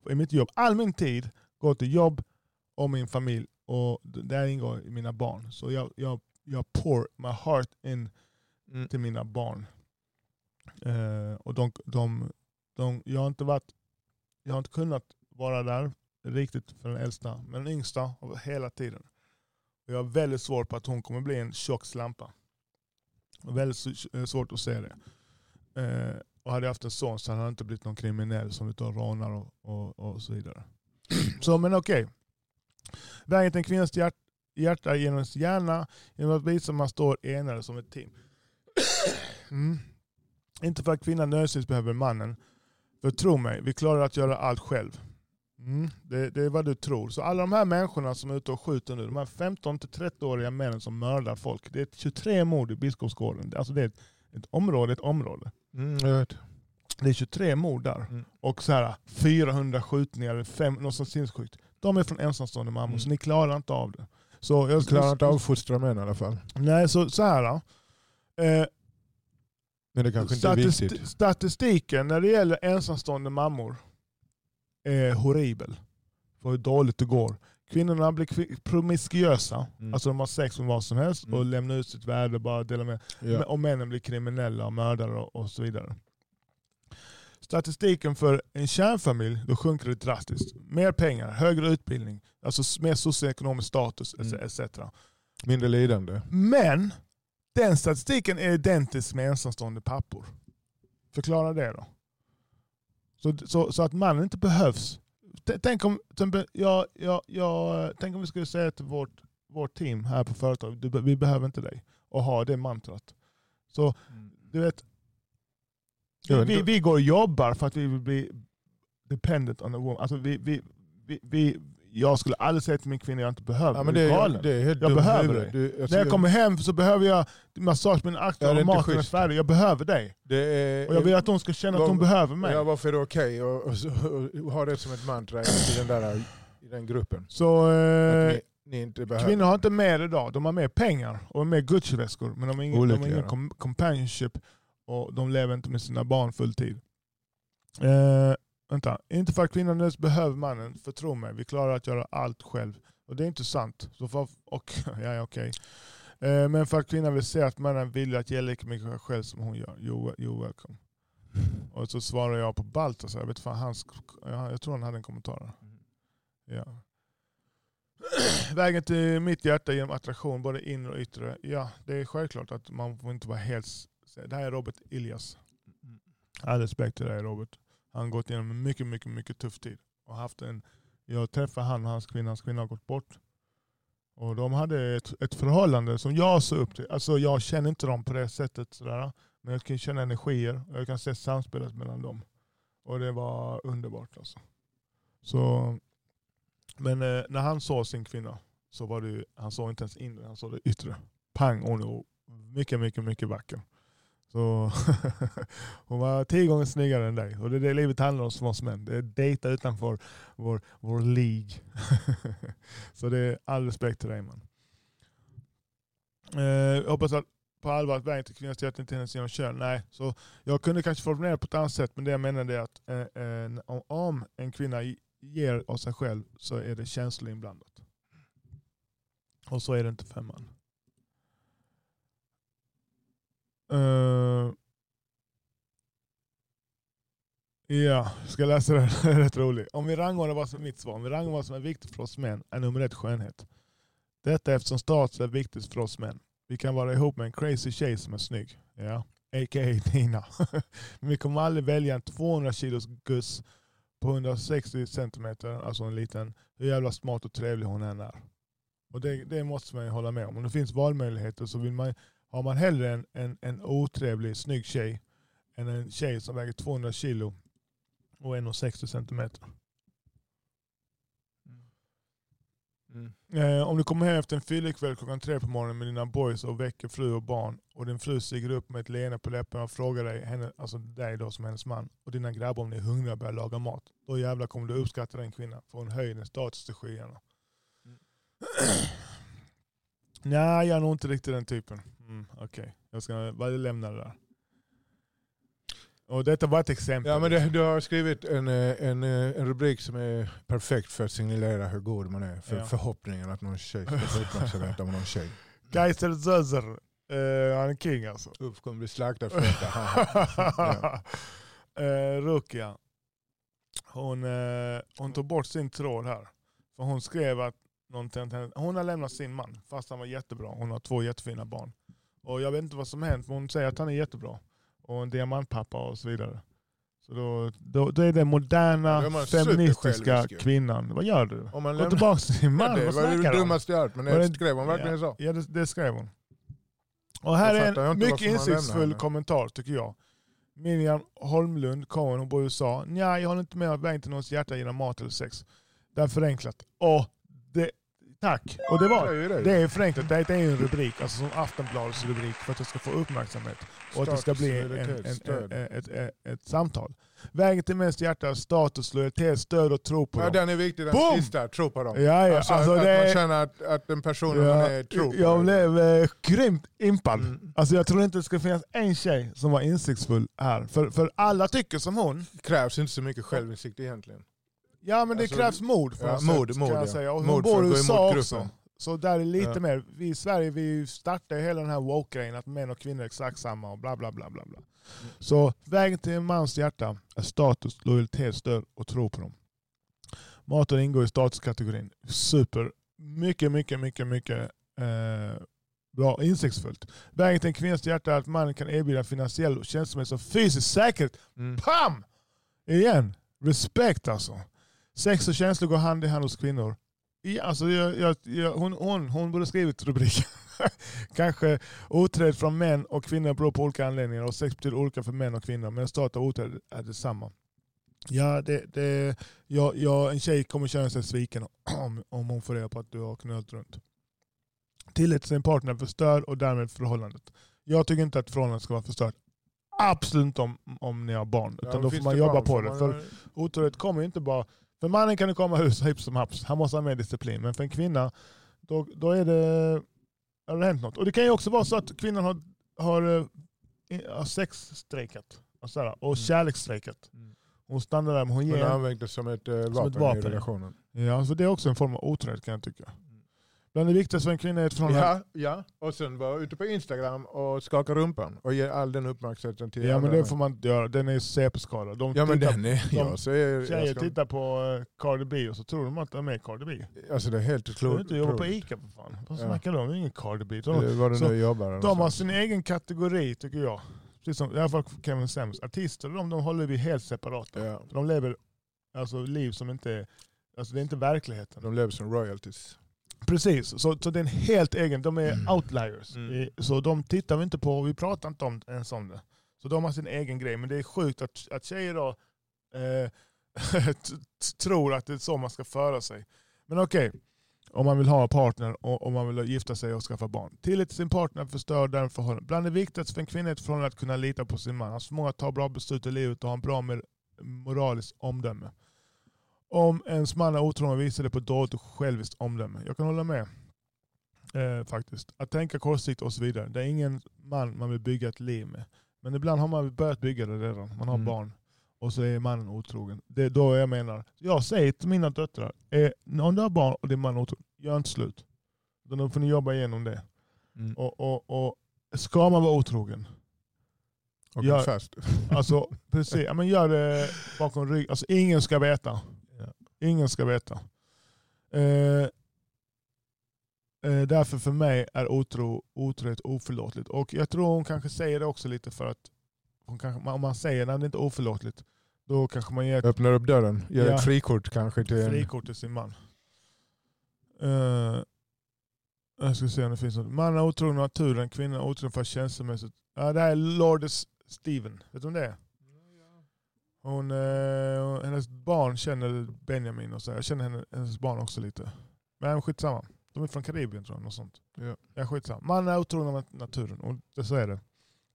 i mitt jobb. All min tid går till jobb och min familj. Och där ingår mina barn. Så jag, jag, jag pour my heart in Mm. till mina barn. Eh, och de, de, de, jag, har inte varit, jag har inte kunnat vara där riktigt för den äldsta, men den yngsta har hela tiden. Och jag har väldigt svårt på att hon kommer bli en tjock slampa. Väldigt eh, svårt att se det. Eh, och hade jag haft en son så hade han inte blivit någon kriminell som utav rånar och, och, och så vidare. Så men okej. Vägen till en kvinnas hjärt, hjärta genom hennes hjärna, genom att visa att man står enade som ett team. Mm. Inte för att kvinnan nödvändigtvis behöver mannen. För tro mig, vi klarar att göra allt själv. Mm. Det, det är vad du tror. Så alla de här människorna som är ute och skjuter nu, de här 15-30-åriga männen som mördar folk. Det är 23 mord i Biskopsgården. Alltså det är ett, ett område, ett område. Mm, jag vet. Det är 23 mord där. Mm. Och så här 400 skjutningar, fem, något sånt sinnessjukt. De är från ensamstående mammor, Mm. så ni klarar inte av det. Så jag Jag klarar inte av att fostra män i alla fall. Nej, så, så här. Eh, Men det kanske inte är Statist- viktigt. statistiken när det gäller ensamstående mammor är horribel. För hur dåligt det går. Kvinnorna blir promiskuösa, Mm. alltså de har sex med vad som helst och Mm. lämnar ut sitt värde och bara delar med. Ja. Och männen blir kriminella och mördare och, och så vidare. Statistiken för en kärnfamilj, då sjunker det drastiskt. Mer pengar, högre utbildning, alltså mer socioekonomisk status Mm. etc. Mindre lidande. Men den statistiken är identisk med ensamstående pappor. Förklara det då. Så, så, så att mannen inte behövs. Tänk om, jag, jag, jag, tänk om vi skulle säga till vårt, vårt team här på företaget, vi behöver inte dig. Och ha det mantrat. Så mm. du vet, vi, vi, går och jobbar för att vi vill bli dependent on a woman. Alltså vi, vi, vi, vi, jag skulle aldrig säga till min kvinna att jag inte behöver. Ja, men det, är, det är helt jag behöver dig. Du, alltså, När jag kommer hem så behöver jag massage på mina akter och maten är färdig. Jag behöver dig. Är, och jag vill att hon ska känna var, att hon behöver mig. Ja, varför är det okej okay att ha det som ett mantra i den, där, i den gruppen? Så, eh, ni, ni kvinnor har inte mer idag. De har mer pengar och mer Gucci-väskor. Men de har ingen, de har ingen companionship och de lever inte med sina barn fulltid. Eh, Vänta, inte för att kvinnan ens behöver mannen, för tro mig, vi klarar att göra allt själv. Och det är inte sant. Så för, och, ja, okay. Eh, men för att kvinnan vill se att mannen vill att ge lika mycket själv som hon gör. You, you welcome. Och så svarar jag på Baltasar, jag vet fan, hans, ja, jag tror han hade en kommentar. Ja. Vägen till mitt hjärta genom attraktion, både inre och yttre. Ja, det är självklart att man får inte vara helt... Det här är Robert Ilias. All respekt till dig Robert. Han har gått igenom en mycket, mycket, mycket tuff tid. Och haft en, jag träffade han och hans kvinna, hans kvinna har gått bort. Och de hade ett, ett förhållande som jag såg upp till. Alltså jag känner inte dem på det sättet. Sådär, men jag kan känna energier och jag kan se samspelet mellan dem. Och det var underbart. Alltså. Så, men eh, när han såg sin kvinna så var det, han såg inte ens inre, han såg det yttre. Pang, hon är mycket, mycket, mycket vacker. Så hon var tio gånger snyggare än dig. Och det är det livet handlar om som oss män. Det är dejta utanför vår, vår League. så det är all respekt till dig man. Eh, jag hoppas att på allvar att vägen till kvinnans hjärta inte hennes genom kön. Nej, så jag kunde kanske formulera det på ett annat sätt, men det jag menar är att eh, eh en, om en kvinna ger av sig själv så är det känslor inblandat. Och så är det inte för en man. Uh, ja, ska jag läsa den? den är rätt rolig. Om vi rangordnar vad som är mitt svar. Om vi rangordnar vad som är viktigt för oss män är nummer ett skönhet. Detta eftersom status är viktigt för oss män. Vi kan vara ihop med en crazy tjej som är snygg. Ja, a.k.a. Nina. Men vi kommer aldrig välja en 200 kilos guss på 160 centimeter, alltså en liten, hur jävla smart och trevlig hon än är. Och det, det måste man ju hålla med om. Om det finns valmöjligheter så vill man har man hellre en, en, en otrevlig, snygg tjej än en tjej som väger 200 kilo och är 1,60 centimeter. Mm. Eh, om du kommer hem efter en fyllekväll klockan tre på morgonen med dina boys och väcker fru och barn och din fru stiger upp med ett leende på läpparna och frågar dig, henne, alltså dig då som hennes man, och dina grabbar om ni är hungriga och börjar laga mat. Då jävlar kommer du uppskatta den kvinnan för hon höjer din status till skyarna. Mm. Nej, jag är nog inte riktigt den typen. Mm, Okej, okay. jag ska bara lämna det där. Och detta var ett exempel. Ja, men det, du har skrivit en, eh, en, eh, en rubrik som är perfekt för att signalera hur god man är. För ja. förhoppningen att någon tjej ska få uppmärksamhet av någon tjej. Kaiser Sözer, uh, han är king alltså. Uff, kommer bli slaktad för detta. uh, Rukia, hon, uh, hon tog bort sin tråd här. För hon skrev att hon har lämnat sin man, fast han var jättebra. Hon har två jättefina barn. Och jag vet inte vad som hänt, men hon säger att han är jättebra. Och en diamantpappa och så vidare. Så då, då, då är det moderna, feministiska kvinnan. Vad gör du? Om man Gå tillbaka till din man. Ja, det var det dummaste jag hört, men det skrev hon verkligen så? Ja, det, det skrev hon. Och här är en mycket insiktsfull kommentar tycker jag. Miriam Holmlund, Cohen, hon bor i USA. Nja, jag håller inte med om att vägen till någons hjärta genom mat eller sex. Det är förenklat. Och det, Tack. Och det var det är förenklat. Det är en rubrik, alltså som Aftonbladets rubrik för att det ska få uppmärksamhet. Och att det ska bli en, en, en, ett, ett, samtal. Vägen till mest hjärta, status, lojalitet, stöd och tro på ja, dem. Den är viktig, den Boom! sista, tro på dem. Ja, ja. Alltså, alltså att, det, man känner att, att den personen ja, man är tror på Jag blev eh, grymt impad. Mm. Alltså, jag tror inte det ska finnas en tjej som var insiktsfull här. För, för alla tycker som hon. Det krävs inte så mycket självinsikt egentligen. Ja men det alltså, krävs mod för ja, sätt, mod, kan jag säga. Och hon bor i USA också. Så där är lite ja. mer, vi i Sverige vi startar hela den här woke-grejen att män och kvinnor är exakt samma och bla bla bla. bla, bla. Mm. Så vägen till en mans hjärta är status, lojalitet, stöd och tro på dem. Maten ingår i statuskategorin. Super, mycket, mycket, mycket, mycket eh, bra insiktsfullt. Vägen till en kvinnas hjärta är att mannen kan erbjuda finansiell, känslomässig och fysisk säkerhet. Mm. PAM! Igen, respekt alltså. Sex och känslor går hand i hand hos kvinnor. Ja, alltså jag, jag, jag, hon, hon, hon borde skrivit rubriken. Kanske oträd från män och kvinnor beror på olika anledningar och sex betyder olika för män och kvinnor. Men stat och oträd är detsamma. Ja, det, det, ja, ja, en tjej kommer känna sig sviken om, om hon får reda på att du har knölt runt. Tillit till sin partner förstör och därmed förhållandet. Jag tycker inte att förhållandet ska vara förstört. Absolut inte om, om ni har barn. Utan ja, då får man jobba på det. För otrohet kommer ju inte bara... För mannen kan det komma hur hipp som haps. Han måste ha mer disciplin. Men för en kvinna, då, då är det, har det hänt något. Och det kan ju också vara så att kvinnan har, har, har sexstrejkat. Och, och mm. kärleksstrejkat. Mm. Hon stannar där men hon ger... Hon använder det som ett, eh, vapen, ett vapen i relationen. Ja, så det är också en form av otrohet kan jag tycka. Bland det viktigaste för en kvinna är ett förhållande. Ja, ja, och sen vara ute på Instagram och skaka rumpan och ge all den uppmärksamheten till Ja men det får man inte göra, den är CP-skadad. De ja men den är, de, ja, så är, Tjejer ska... tittar på uh, Cardi B och så tror de att de är Cardi B. Alltså det är helt klokt. Du inte jobba på ICA för fan. Vad snackar ja. de? Det är ingen Cardi B. De, det nu jobbar. De har sin egen kategori tycker jag. Precis som i alla fall Kevin Sams. Artister de, de håller vi helt separata. Ja. De lever alltså, liv som inte, alltså det är inte verkligheten. De lever som royalties. Precis, så, så det är en helt egen, de är mm. outliers. Mm. Så de tittar vi inte på, vi pratar inte om, ens om det. Så de har sin egen grej, men det är sjukt att, att tjejer då, eh, tror att det är så man ska föra sig. Men okej, okay. om man vill ha en partner och om man vill gifta sig och skaffa barn. Tillit till sin partner förstör den förhållanden. Bland det viktigaste för en kvinna är ett förhållande att kunna lita på sin man. Hans förmåga att ta bra beslut i livet och ha en bra moraliskt omdöme om ens man är otrogen visar det på dåligt och själviskt omdöme. Jag kan hålla med. Eh, faktiskt. Att tänka kortsiktigt och så vidare. Det är ingen man man vill bygga ett liv med. Men ibland har man börjat bygga det redan. Man har mm. barn. Och så är mannen otrogen. Det är då jag menar. Jag säger till mina döttrar. Eh, om du har barn och din man är otrogen, gör inte slut. Då får ni jobba igenom det. Mm. Och, och, och Ska man vara otrogen, och gör, fast. Alltså, precis, ja, men gör det bakom ryggen. Alltså, ingen ska veta. Ingen ska veta. Eh, eh, därför för mig är otro, otrohet oförlåtligt. Och jag tror hon kanske säger det också lite för att kanske, om man säger att det inte är oförlåtligt, då kanske man ger... Öppnar upp dörren, ger ja, ett frikort kanske till en... Frikort till sin man. Uh, jag ska se om det finns något. Man är otrogen naturen, kvinnan är otrogen för känslomässigt. Ja, det här är Lord Steven. Vet du om det är? Hon, eh, hennes barn känner Benjamin och så. Jag känner henne, hennes barn också lite. Men skitsamma. De är från Karibien tror jag. Något sånt. Ja. Ja, skitsamma. Man är otrogen av naturen. Och det, så är det.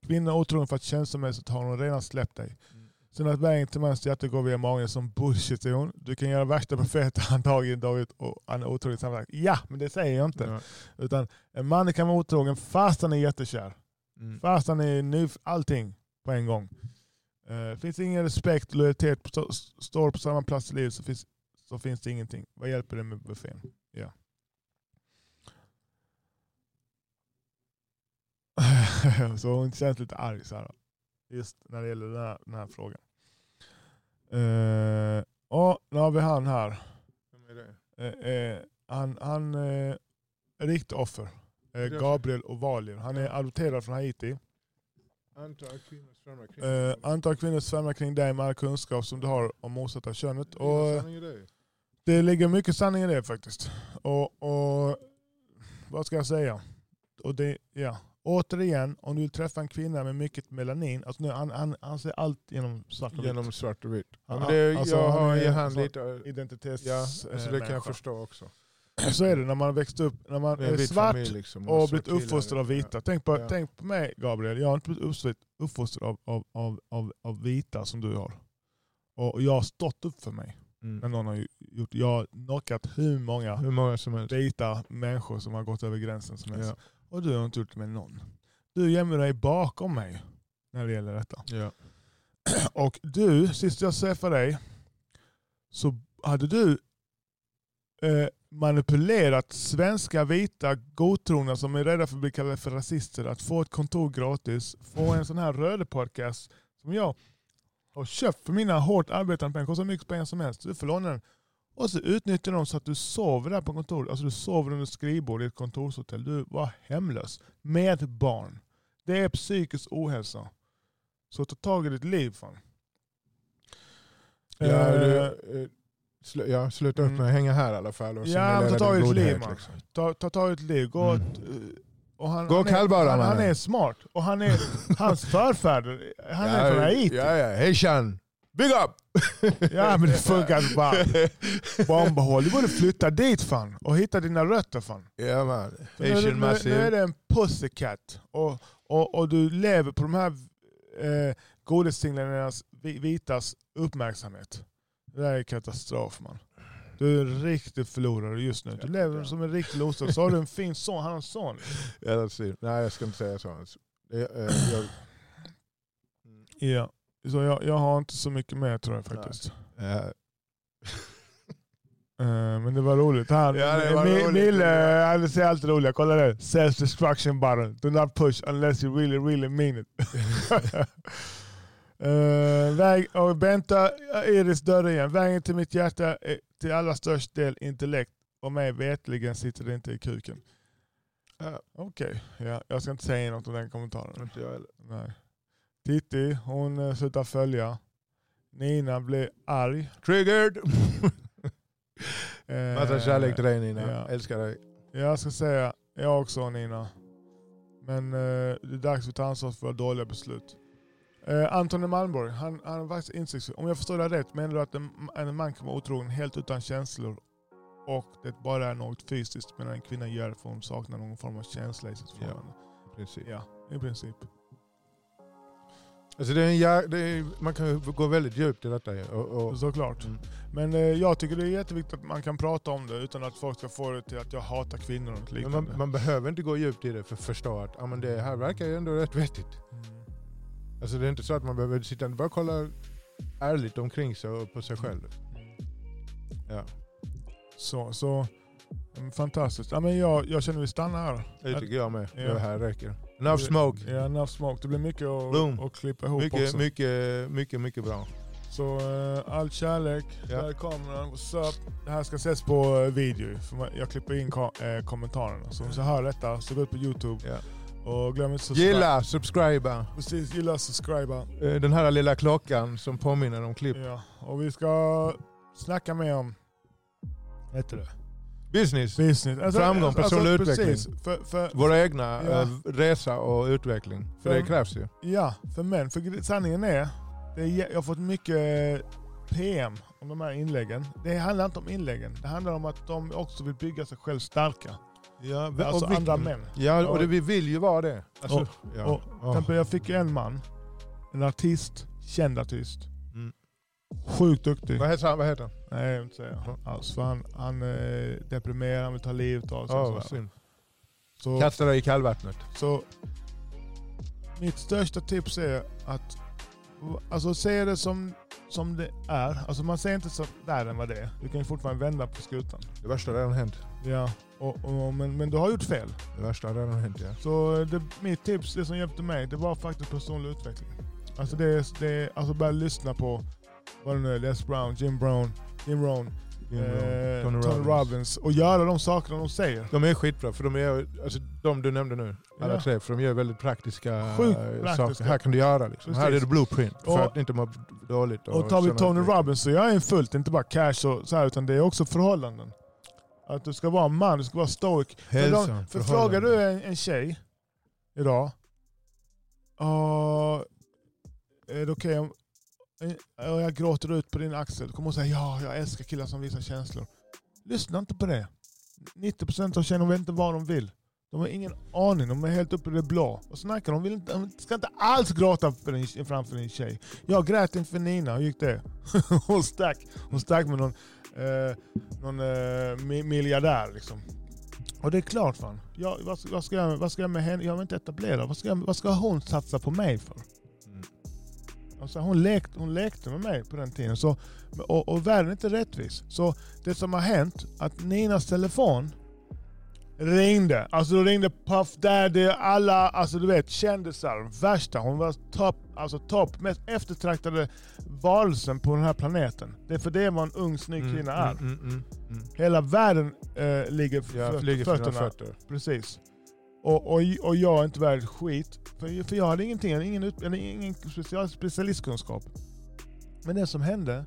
Kvinnan är otrogen för att känslomässigt har hon redan släppt dig. Mm. Sen att vägen till mans hjärta går via magen som bullshit säger hon. Du kan göra värsta profeten antagligen David och han är otrogen sammanlagt. Ja, men det säger jag inte. Ja. Utan en man kan vara otrogen fast han är jättekär. Mm. Fast han är ny, allting på en gång. Uh, finns det ingen respekt, lojalitet, står på samma plats i livet så finns, så finns det ingenting. Vad hjälper det med buffén? Ja. så hon känns lite arg så här, just när det gäller den här, den här frågan. Uh, och nu har vi han här. Uh, uh, han han uh, är riktigt offer. Gabriel Ovalier. Han är adopterad från Haiti. Antal kvinnor svärmar kring, antal kvinnor svärmar kring dig med all kunskap som du har om motsatta könet. Och det ligger mycket sanning i det faktiskt. Och, och Vad ska jag säga? Och det, ja. Återigen, om du vill träffa en kvinna med mycket melanin, alltså nu, han, han, han ser allt genom svart och vitt. Genom svart och vitt. Ja, det, alltså, jag har i hand lite... Identitets... Ja, alltså det kan jag förstå också. Så är det när man växt upp, när man är, är svart liksom, och, och blivit uppfostrad av vita. Ja. Tänk, på, ja. tänk på mig Gabriel, jag har inte blivit uppfostrad av, av, av, av, av vita som du har. Och jag har stått upp för mig. Mm. När någon har gjort, jag har knockat hur många, hur många som helst. vita människor som har gått över gränsen som helst. Ja. Och du har inte gjort det med någon. Du gömmer dig bakom mig när det gäller detta. Ja. Och du, sist jag träffade dig, så hade du eh, manipulerat svenska vita godtrogna som är rädda för att bli kallade för rasister att få ett kontor gratis, få en sån här röde-podcast som jag har köpt för mina hårt arbetande pengar, kostar mycket pengar som helst. Du får låna den. Och så utnyttjar de så att du sover där på kontoret. Alltså du sover under skrivbord i ett kontorshotell. Du var hemlös. Med barn. Det är psykisk ohälsa. Så ta tag i ditt liv fan. Ja, eh, sl ja, sluta upp Mm. med att hänga här i alla fall. Och Ja, men ta tag i ditt liv, liksom. Ta, ta tag i ett liv. Gå Mm. eh, och han, Gå han, är, han, han är smart. Och han är, hans förfäder, han är ja, från Haiti. Ja, ja. Hej Chan! Big up! Ja men det funkar bara. Bombahål, du borde flytta dit fan och hitta dina rötter fan. ja man. Nu, är nu, nu är det en pussycat och, och, och du lever på de här eh, godissinglarnas vi- vitas uppmärksamhet. Det där är katastrof man. Du är en riktig förlorare just nu. Du lever som en riktig loser. Så har du en fin son, han har en son. Ja. Nej jag ska inte säga så. Eh, jag, Ja. Så jag, jag har inte så mycket mer tror jag faktiskt. eh, Eh, men det var roligt. Han, Ja, det var Mi- roligt. Han säger alltid roliga. Kolla där. Self destruction button. Do not push unless you really really mean it. uh, väg, och Benta Iris dörr igen. Vägen till mitt hjärta är till allra störst del intellekt. Och mig vetligen sitter det inte i kuken. ja, Okej, ja, jag ska inte säga något om den kommentaren. inte jag heller. Nej. Titti, hon uh, slutar följa. Nina blir arg. Triggered! Eh, Massa kärlek till dig Nina. ja. Älskar dig. Jag ska säga, jag också Nina. Men eh, det är dags att ta ansvar för våra dåliga beslut. Eh, Anton Malmborg, han, han faktiskt insiktsfull. Om jag förstår det rätt menar du att en, en man kan vara otrogen helt utan känslor och det bara är något fysiskt medan en kvinna gör det för hon saknar någon form av känsla i sitt förhållande? I princip. Ja, i princip. Alltså det är en, det är, man kan gå väldigt djupt i detta. Och, och, Såklart. Mm. Men eh, jag tycker det är jätteviktigt att man kan prata om det utan att folk ska få det till att jag hatar kvinnor och liknande. man, man behöver inte gå djupt i det för att förstå att ja, men det här verkar ju ändå rätt vettigt. Mm. Alltså det är inte så att man behöver sitta och bara kolla ärligt omkring sig och på sig själv. Ja, Så, så mm, fantastiskt. Ja, men jag, jag känner vi stannar här. det tycker jag med. Ja. Det här räcker. Enough smoke. Ja, enough smoke. Det blir mycket att, Boom. att klippa ihop Mycket, också. mycket, mycket, mycket bra. Så uh, all kärlek, Ja. där är kameran, what's up? Det här ska ses på eh, video. För jag klipper in eh, kommentarerna. Så om du hör detta, så gå ut på Youtube. Ja. Och glöm inte subscribe. Gilla, subscriba. Precis, gilla, subscriba. Eh, Den här lilla klockan som påminner om klipp. Ja. Och vi ska snacka mer om, heter det? Business. Business. Framgång, personlig utveckling. Precis, för, för, Vår egna Ja. eh, resa och utveckling. För det För- krävs ju. Ja, för män. För sanningen är, det är, jag har fått mycket PM om de här inläggen. Det handlar inte om inläggen. Det handlar om att de också vill bygga sig själv starka. Ja, Alltså vi- andra män. Ja, och det, vi vill ju vara det. Alltså, Och- ja. och- Åh. exempel jag fick en man, en artist, känd artist. Mm. Sjukt duktig. Vad heter han? Vad heter han? Nej, jag vill inte säga alls. För han, han är deprimerad, han vill ta livet av sig. Så, Kasta dig i kallvattnet. så mitt största tips är att alltså, se det som, som det är. Alltså, man ser inte så värre än vad det är. Du kan ju fortfarande vända på skutan. Det värsta har redan hänt. Ja, och, och, men, men du har gjort fel. Det värsta har redan hänt ja. Så det, mitt tips, det som hjälpte mig, det var faktiskt personlig utveckling. Alltså, det, är- det, alltså börja lyssna på vad det nu är, Les Brown, Jim Brown, Jim Rohn, Jim Rohn, eh, Tony Robbins. Robbins. och göra de sakerna de säger. De är skitbra, för de är alltså, de du nämnde nu, alla Ja. tre, för de gör väldigt praktiska, Sjukt eh, praktiska. saker. Här kan du göra liksom. Här är det blueprint för Och- att inte må dåligt. Och tar vi Tony. Robbins så jag är en fullt, inte bara cash och så här, utan det är också förhållanden. Att du ska vara en man, du ska vara stoic. För, de, för frågar du en, en tjej idag, "Ah, är det okej om eh, jag gråter ut på din axel? Då kommer hon säga ja, jag älskar killar som visar känslor. Lyssna inte på det. 90% av tjejerna vet inte vad de vill. De har ingen aning, de är helt uppe i det blå. Och snackar, de, vill inte, de ska inte alls gråta för din, framför din tjej. Jag grät inför Nina, hur gick det? hon stack, hon stack med någon, eh, någon eh, mi- miljardär. Liksom. Och det är klart fan. Jag, vad, ska- vad, ska jag, vad ska jag med henne? Jag är inte etablerad. Vad ska, jag, vad ska hon satsa på mig för? Mm. Alltså hon, lekte, hon lekte med mig på den tiden. Så, och, och världen är inte rättvis. Så det som har hänt, att Ninas telefon ringde. Alltså då ringde Puff Daddy, alla alltså du vet kändisar, värsta. Hon var topp, alltså topp, mest eftertraktade varelsen på den här planeten. Det är för det vad en ung snygg Mm, kvinna är. Mm, mm, mm, mm. Hela världen eh, ligger för Jag dina fötterna. fötter. Precis. Och, och, och jag är inte värd skit. För, för jag hade ingenting, ingen, ut, eller ingen special, specialistkunskap. Men det som hände,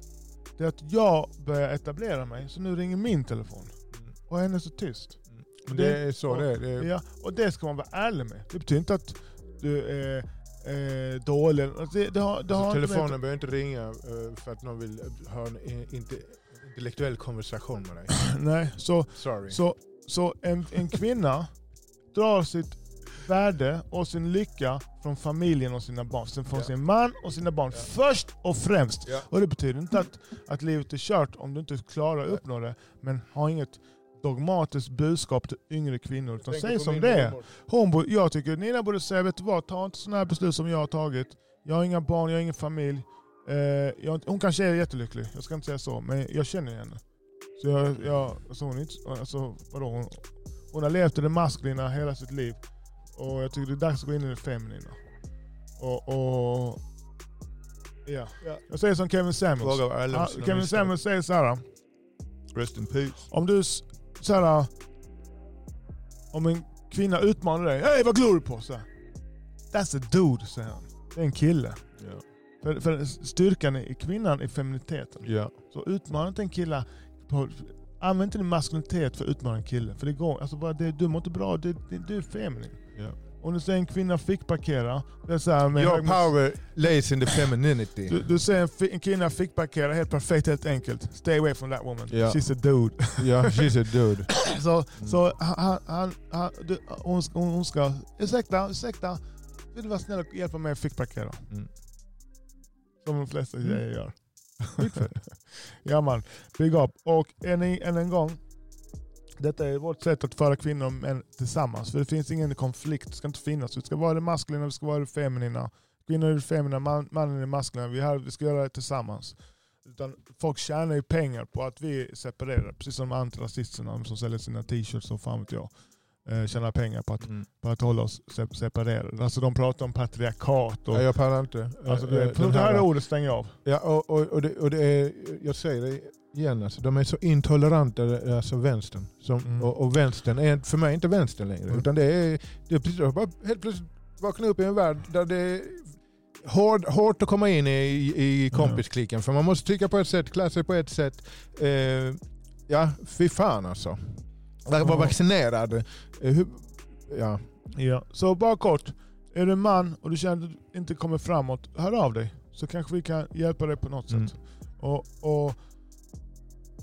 det är att jag börjar etablera mig, så nu ringer min telefon. Mm. Och hennes är tyst. Men det, är så det är. Ja, och det ska man vara ärlig med. Det betyder inte att du är eh, dålig. Alltså, det, det har, det alltså, telefonen med... behöver inte ringa eh, för att någon vill ha en inte, intellektuell konversation med dig. Nej, så, Sorry. så, så en, en kvinna drar sitt värde och sin lycka från familjen och sina barn. Sen från ja. sin man och sina barn. Ja. Först och främst. Ja. Och det betyder inte att, att livet är kört om du inte klarar att uppnå det. Men ha inget dogmatiskt budskap till yngre kvinnor. Utan säg som det är. Hon, jag tycker Nina borde säga, vet du vad, ta inte sådana här beslut som jag har tagit. Jag har inga barn, jag har ingen familj. Eh, jag, hon kanske är jättelycklig, jag ska inte säga så, men jag känner henne. Så jag, jag, alltså hon, alltså, vadå, hon, hon har levt i det maskulina hela sitt liv. Och jag tycker det är dags att gå in i det feminina. Och, och ja. ja. Jag säger som Kevin Samuels. Kevin Samuels säger såhär. Rest in peace. Om du såhär, om en kvinna utmanar dig. Hej vad glor du på? Så That's a dude, säger han. Det är en kille. Yeah. För, för styrkan i kvinnan är feminiteten. Yeah. Så utmana inte en kille på Använd inte din maskulinitet för att utmana en kille. För det går, alltså bara det, du mår inte bra, det, det, du är feminin. Yeah. Om du säger en kvinna fick parkera. Det är så här med Your power lays in the femininity. Du, du säger en, en kvinna fick parkera helt perfekt, helt enkelt. Stay away from that woman. Yeah. She's a dude. Ja, yeah, she's a dude. så mm. så han, han, han, du, hon, hon ska, ursäkta, ursäkta. Vill du vara snäll och hjälpa mig att fick parkera? Mm. Som de flesta mm. tjejer gör. ja man, big up. Och än, än en gång, detta är vårt sätt att föra kvinnor och män tillsammans. För det finns ingen konflikt, det ska inte finnas. Vi ska vara det maskulina, vi ska vara det feminina. Kvinnor är det feminina, man, mannen är det maskulina. Vi, här, vi ska göra det tillsammans. Utan folk tjänar ju pengar på att vi separerar. Precis som antirasisterna som säljer sina t-shirts och fan vet jag eh, tjänar pengar på att, mm. på att hålla oss separerade. Alltså de pratar om patriarkat. Och, ja, jag pallar inte. Alltså, det, äh, det här ordet stänger jag av. Ja, och, och, och, det, och det är, jag säger det igen, alltså, de är så intoleranta, alltså vänstern. Som, mm. och, och vänstern är för mig inte vänstern längre. Mm. Utan det är, det är bara helt plötsligt vakna upp i en värld där det är hård, hårt att komma in i, i kompisklicken. För man måste tycka på ett sätt, klä sig på ett sätt. Eh, ja, fy fan alltså. Vara vaccinerad. Eh, ja. ja. Så bara kort. Är du man och du känner att du inte kommer framåt, hör av dig. Så kanske vi kan hjälpa dig på något mm. sätt. Och, och,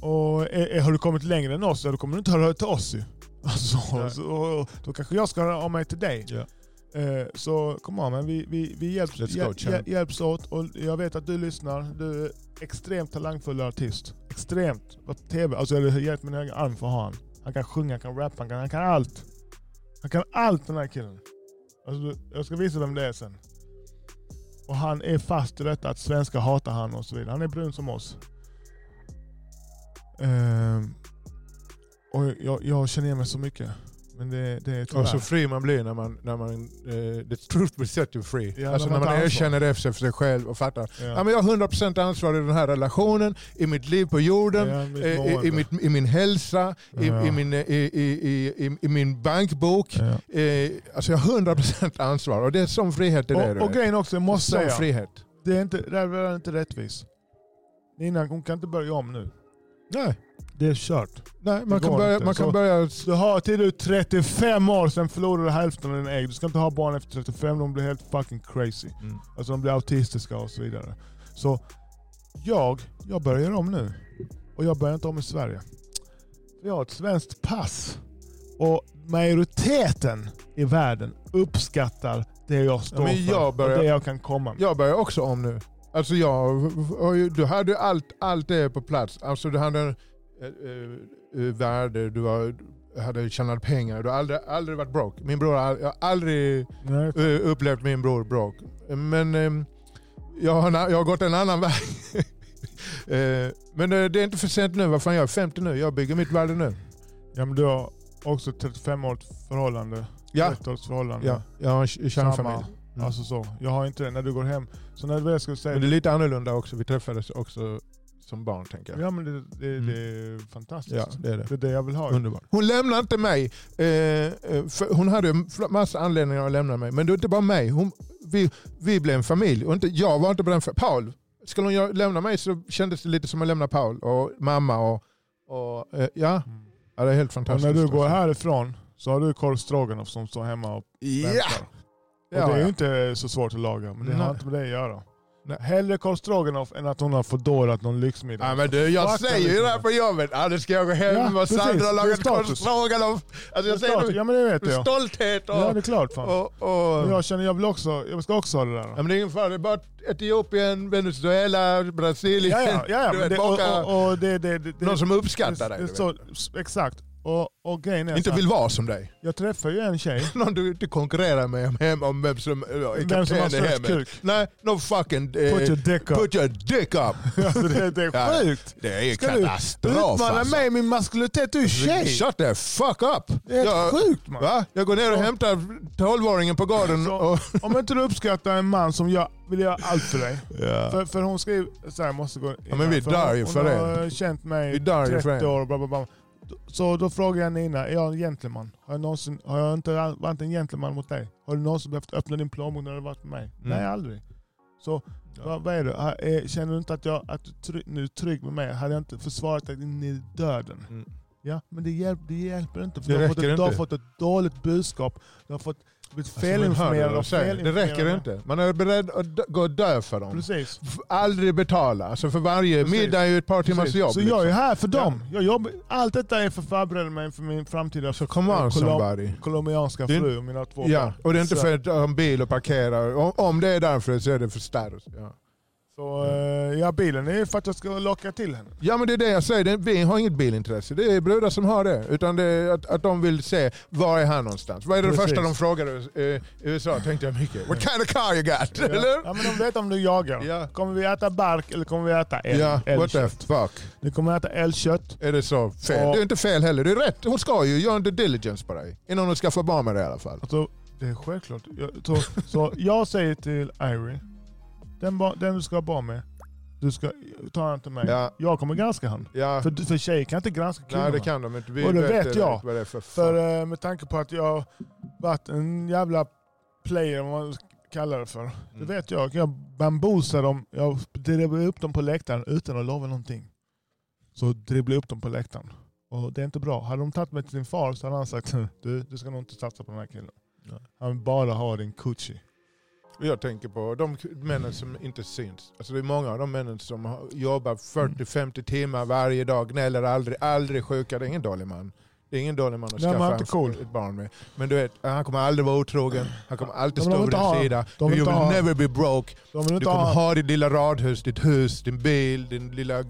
och är, har du kommit längre än oss, då kommer du inte höra till oss ju. Alltså, så, då kanske jag ska höra av mig till dig. Ja. Eh, så kom on, men vi, vi, vi hjälps, hjäl, hjälps åt och jag vet att du lyssnar. Du är extremt talangfull artist. Extremt. På TV, alltså jag hade gett min egen arm för han. Han kan sjunga, han kan rappa, han kan, han kan allt. Han kan allt den här killen. Alltså, jag ska visa vem det är sen. Och han är fast i detta att svenskar hatar han och så vidare. Han är brun som oss. Um, och jag, jag känner igen mig så mycket. Men det, det är Och så fri man blir när man, när man uh, the truth will set you free. Ja, alltså när man, man erkänner det för sig själv och fattar. Ja. ja. men jag har 100% ansvar i den här relationen, i mitt liv på jorden, ja, mitt i, i, mitt, i, min hälsa, i, i, min, i, i, min bankbok. Eh, alltså jag har 100% ansvar och det är sån frihet det är. Och, och grejen också, jag måste säga, frihet. Det är, inte, det är inte rättvist. Nina hon kan inte börja om nu. Nej. Det är kört. Nej, man kan, börja, man kan börja... Du har till du 35 år, sen förlorar du hälften av dina ägg. Du ska inte ha barn efter 35, de blir helt fucking crazy. Mm. Alltså de blir autistiska och så vidare. Så jag, jag börjar om nu. Och jag börjar inte om i Sverige. Vi har ett svenskt pass. Och majoriteten i världen uppskattar det jag står ja, jag för börjar, och det jag kan komma med. Jag börjar också om nu. Alltså jag, du hade allt, allt det på plats. Alltså du hade äh, äh, värde, du har, hade tjänat pengar, du har aldrig, aldrig varit broke. Min bror, jag har aldrig äh, upplevt min bror broke. Men äh, jag, har, jag har gått en annan väg. men det är inte för sent nu, vad fan jag är 50 nu, jag bygger mitt värde nu. Ja men du har också 35 års förhållande. Ja. förhållande. Ja, jag har en kärnfamilj. Mm. Alltså så. Jag har inte det när du går hem. Så när jag skulle säga men det är lite annorlunda också, vi träffades också som barn tänker jag. Ja men det, det, mm. det är fantastiskt. Ja, det, är det. det är det jag vill ha. Underbart. Hon lämnar inte mig. Eh, eh hon hade massa anledningar att lämna mig. Men det är inte bara mig. Hon, vi, vi blev en familj. Och inte, jag var inte på den Paul, skulle hon lämna mig så kändes det lite som att lämna Paul och mamma. och, och eh, ja. Mm. ja, det är helt fantastiskt. Och när du går härifrån så har du korv stroganoff som står hemma och väntar. Ja. Och det är ju inte så svårt att laga, men det Nej. har inte med det att göra. Hellre korv stroganoff än att hon har fördorat någon lyxmiddag. Ja, men du, jag Fuck säger ju det här på jobbet. Ja, nu ska jag gå hem ja, och Sandra har lagat korv stroganoff. Alltså jag säger det ja, men det vet jag. stolthet. Och, ja det är klart. Fan. Och, och, jag känner jag vill också, jag ska också ha det där. Ja, men det är ingen fara, det är bara Etiopien, Venezuela, Brasilien. Ja, ja, ja, du vet, det, och, och, det, det, det, någon som uppskattar dig. Så, exakt. Och, och är Inte vill vara som dig. Jag träffade ju en tjej. Någon du inte konkurrerar med hem, om vem som är som har störst kuk. Nej, no fucking... Eh, put your dick up. Put your dick up. alltså det, det är sjukt. Ja, det är Ska katastrof du utmana alltså. mig min maskulinitet? Du är tjej. Shut the fuck up. Det är jag, sjukt man. Va? Jag går ner och hämtar 12-åringen på gården. Och... om inte du uppskattar en man som jag vill göra allt för dig. Ja. För, för hon skriver så här, måste gå ja, men vi dör ju för det. Hon har känt mig i 30 år. Bla, bla, bla. Så då frågar jag Nina, är jag en gentleman? Har jag, någonsin, har jag inte varit en gentleman mot dig? Har du någonsin behövt öppna din plånbok när du varit med mig? Mm. Nej, aldrig. Så ja. vad, vad, är det? Känner du inte att, jag, att du nu är trygg med mig? Hade jag inte försvarat dig in i döden? Mm. Ja, men det, hjälp, det hjälper inte. För det du, har fått ett, du har fått ett dåligt budskap. Du har fått felinformerad alltså, Det räcker inte. Man är beredd att gå och dö för dem. Precis. Aldrig betala. Alltså för varje Precis. middag är ju ett par timmars Precis. jobb. Så liksom. jag är liksom. här för dem. Jag jobbar, allt detta är för att förbereda mig för min framtida så come on, kolom, colombianska fru och mina två ja. barn. Och det är inte så. för att ha en bil och parkera. Om, det är därför så är det för status. Ja. Så eh, ja, bilen är för att jag ska locka till henne. Ja men det är det jag säger, vi har inget bilintresse. Det är brudar som har det. Utan det att, att de vill se, var är han någonstans? Vad är det Precis. första de frågar i USA? Tänkte jag mycket. What kind of car you got? Ja. Eller? Ja men de vet om du jagar. Ja. Kommer vi äta bark eller kommer vi äta älg? Ja, what the fuck? Vi kommer äta älgkött. Är det så? Fel? Och, det är inte fel heller. Det är rätt. Hon ska ju göra en due diligence på dig. Innan hon skaffar barn med dig i alla fall. Alltså, det är självklart. Så, så jag säger till Irie, den, den du ska ha barn med, du ska ta till mig. Ja. Jag kommer granska han. Ja. För, för tjejer kan inte granska kvinnor. Nej det kan de inte. Vi och det vet, vet jag. Det för, för uh, med tanke på att jag varit en jävla player, vad man kallar det för. Mm. Det vet jag. Jag bambusar dem, jag dribblar upp dem på läktaren utan att lova någonting. Så dribblar jag upp dem på läktaren. Och det är inte bra. Hade de tagit mig till sin far så hade han sagt du, du ska nog inte satsa på den här killen. Nej. Han vill bara ha din coochie. Jag tänker på de männen som inte syns. Alltså det är många av de männen som jobbar 40-50 timmar varje dag, gnäller aldrig, aldrig sjuka. Det är ingen dålig man. Det är ingen dålig man att skaffa en, cool. ett barn med. Men du vet, han kommer aldrig vara otrogen, han kommer alltid stå vid din sida. Du will ha. never be broke. Du kommer ha. ha ditt lilla radhus, ditt hus, din bil, din lilla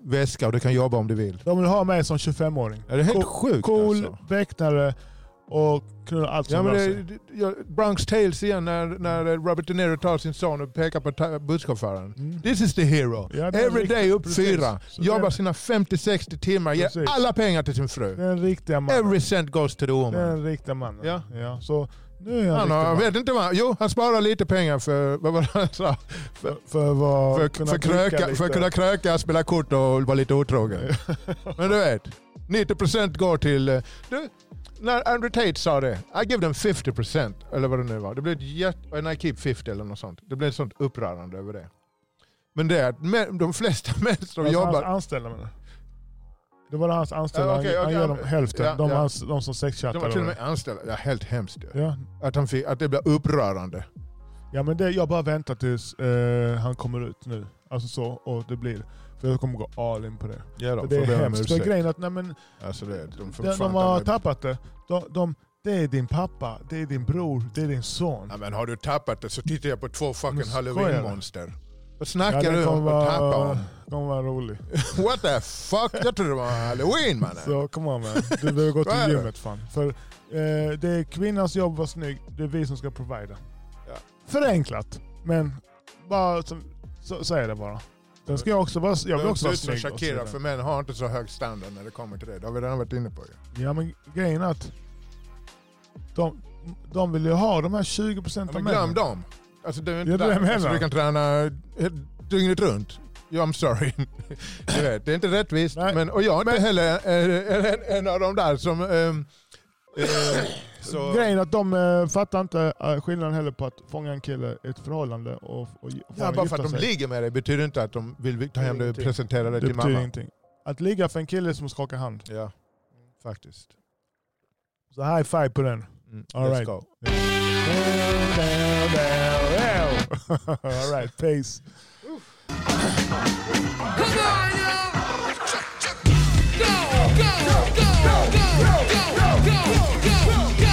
väska och du kan jobba om du vill. De vill ha mig som 25-åring. Ja, det är helt cool, sjukt Cool, alltså. väktare, och knulla allt som ja, men det, ja, Bronx Tales igen när, när Robert De Niro tar sin son och pekar på busschauffören. Mm. This is the hero. Ja, Every day upp precis. fyra, jobbar sina 50-60 timmar, ger alla pengar till sin fru. Den riktiga mannen. Every cent goes to the woman. Den riktiga mannen. Ja. Ja, så nu han, han vet inte vad, jo han sparar lite pengar för vad var han sa? För, för, vad, för, för, kröka, för att kunna kröka, spela kort och vara lite otrogen. Men du vet, 90% går till... Eh, du, när Andrew Tate sa det, I give them 50% eller vad det nu var. Det blev ett jätte... And I keep 50 eller något sånt. Det blev ett sånt upprörande över det. Men det är att de flesta män som alltså jobbar... Hans anställda menar det var hans anställda, ja, okay, okay, han ger dem hälften. Ja, de, ja. Hans, de som sexchattar. De var till och med anställda. Ja, helt hemskt ja. Att, han fick, att det blev upprörande. Ja men det, jag bara väntar tills uh, han kommer ut nu. Alltså så, och det blir för jag kommer gå all in på det. Ja, de, det är hemskt. För grejen att nej, men, alltså det, de, de, de har tappat det. De, de, det är din pappa, det är din bror, det är din son. Ja, men har du tappat det så tittar jag på två fucking halloween-monster. Vad snackar ja, du om att tappa om? Det kommer vara rolig. What the fuck? Jag trodde det var halloween mannen. Så come on man. Du behöver gå till gymmet fan. För eh, det är kvinnans jobb att vara snygg, det är vi som ska provida. Ja. Förenklat, men bara så, så, så är det bara. Den ska jag också vara, jag vill också vara snygg. Shakira, för män har inte så hög standard när det kommer till det. Det har vi redan varit inne på ju. Ja men grejen är att de, de vill ju ha de här 20 procenten ja, men glöm dem. Alltså, det är inte ja, där. Alltså, du kan träna dygnet runt. Ja, I'm sorry. du vet, det är inte rättvist. Men, och jag är inte heller en, en, en, av de där som... Um, så... Grejen är att de uh, fattar inte uh, skillnaden heller på att fånga en kille i ett förhållande och, och, ja, Bara för att sig. de ligger med dig betyder inte att de vill ta hem dig och presentera dig till mamma. Ingenting. Att ligga för en kille som skakar hand. Ja, faktiskt. Så high five på den. Mm, All right. go. All right, peace. go, go, go, go, go, go, go, go.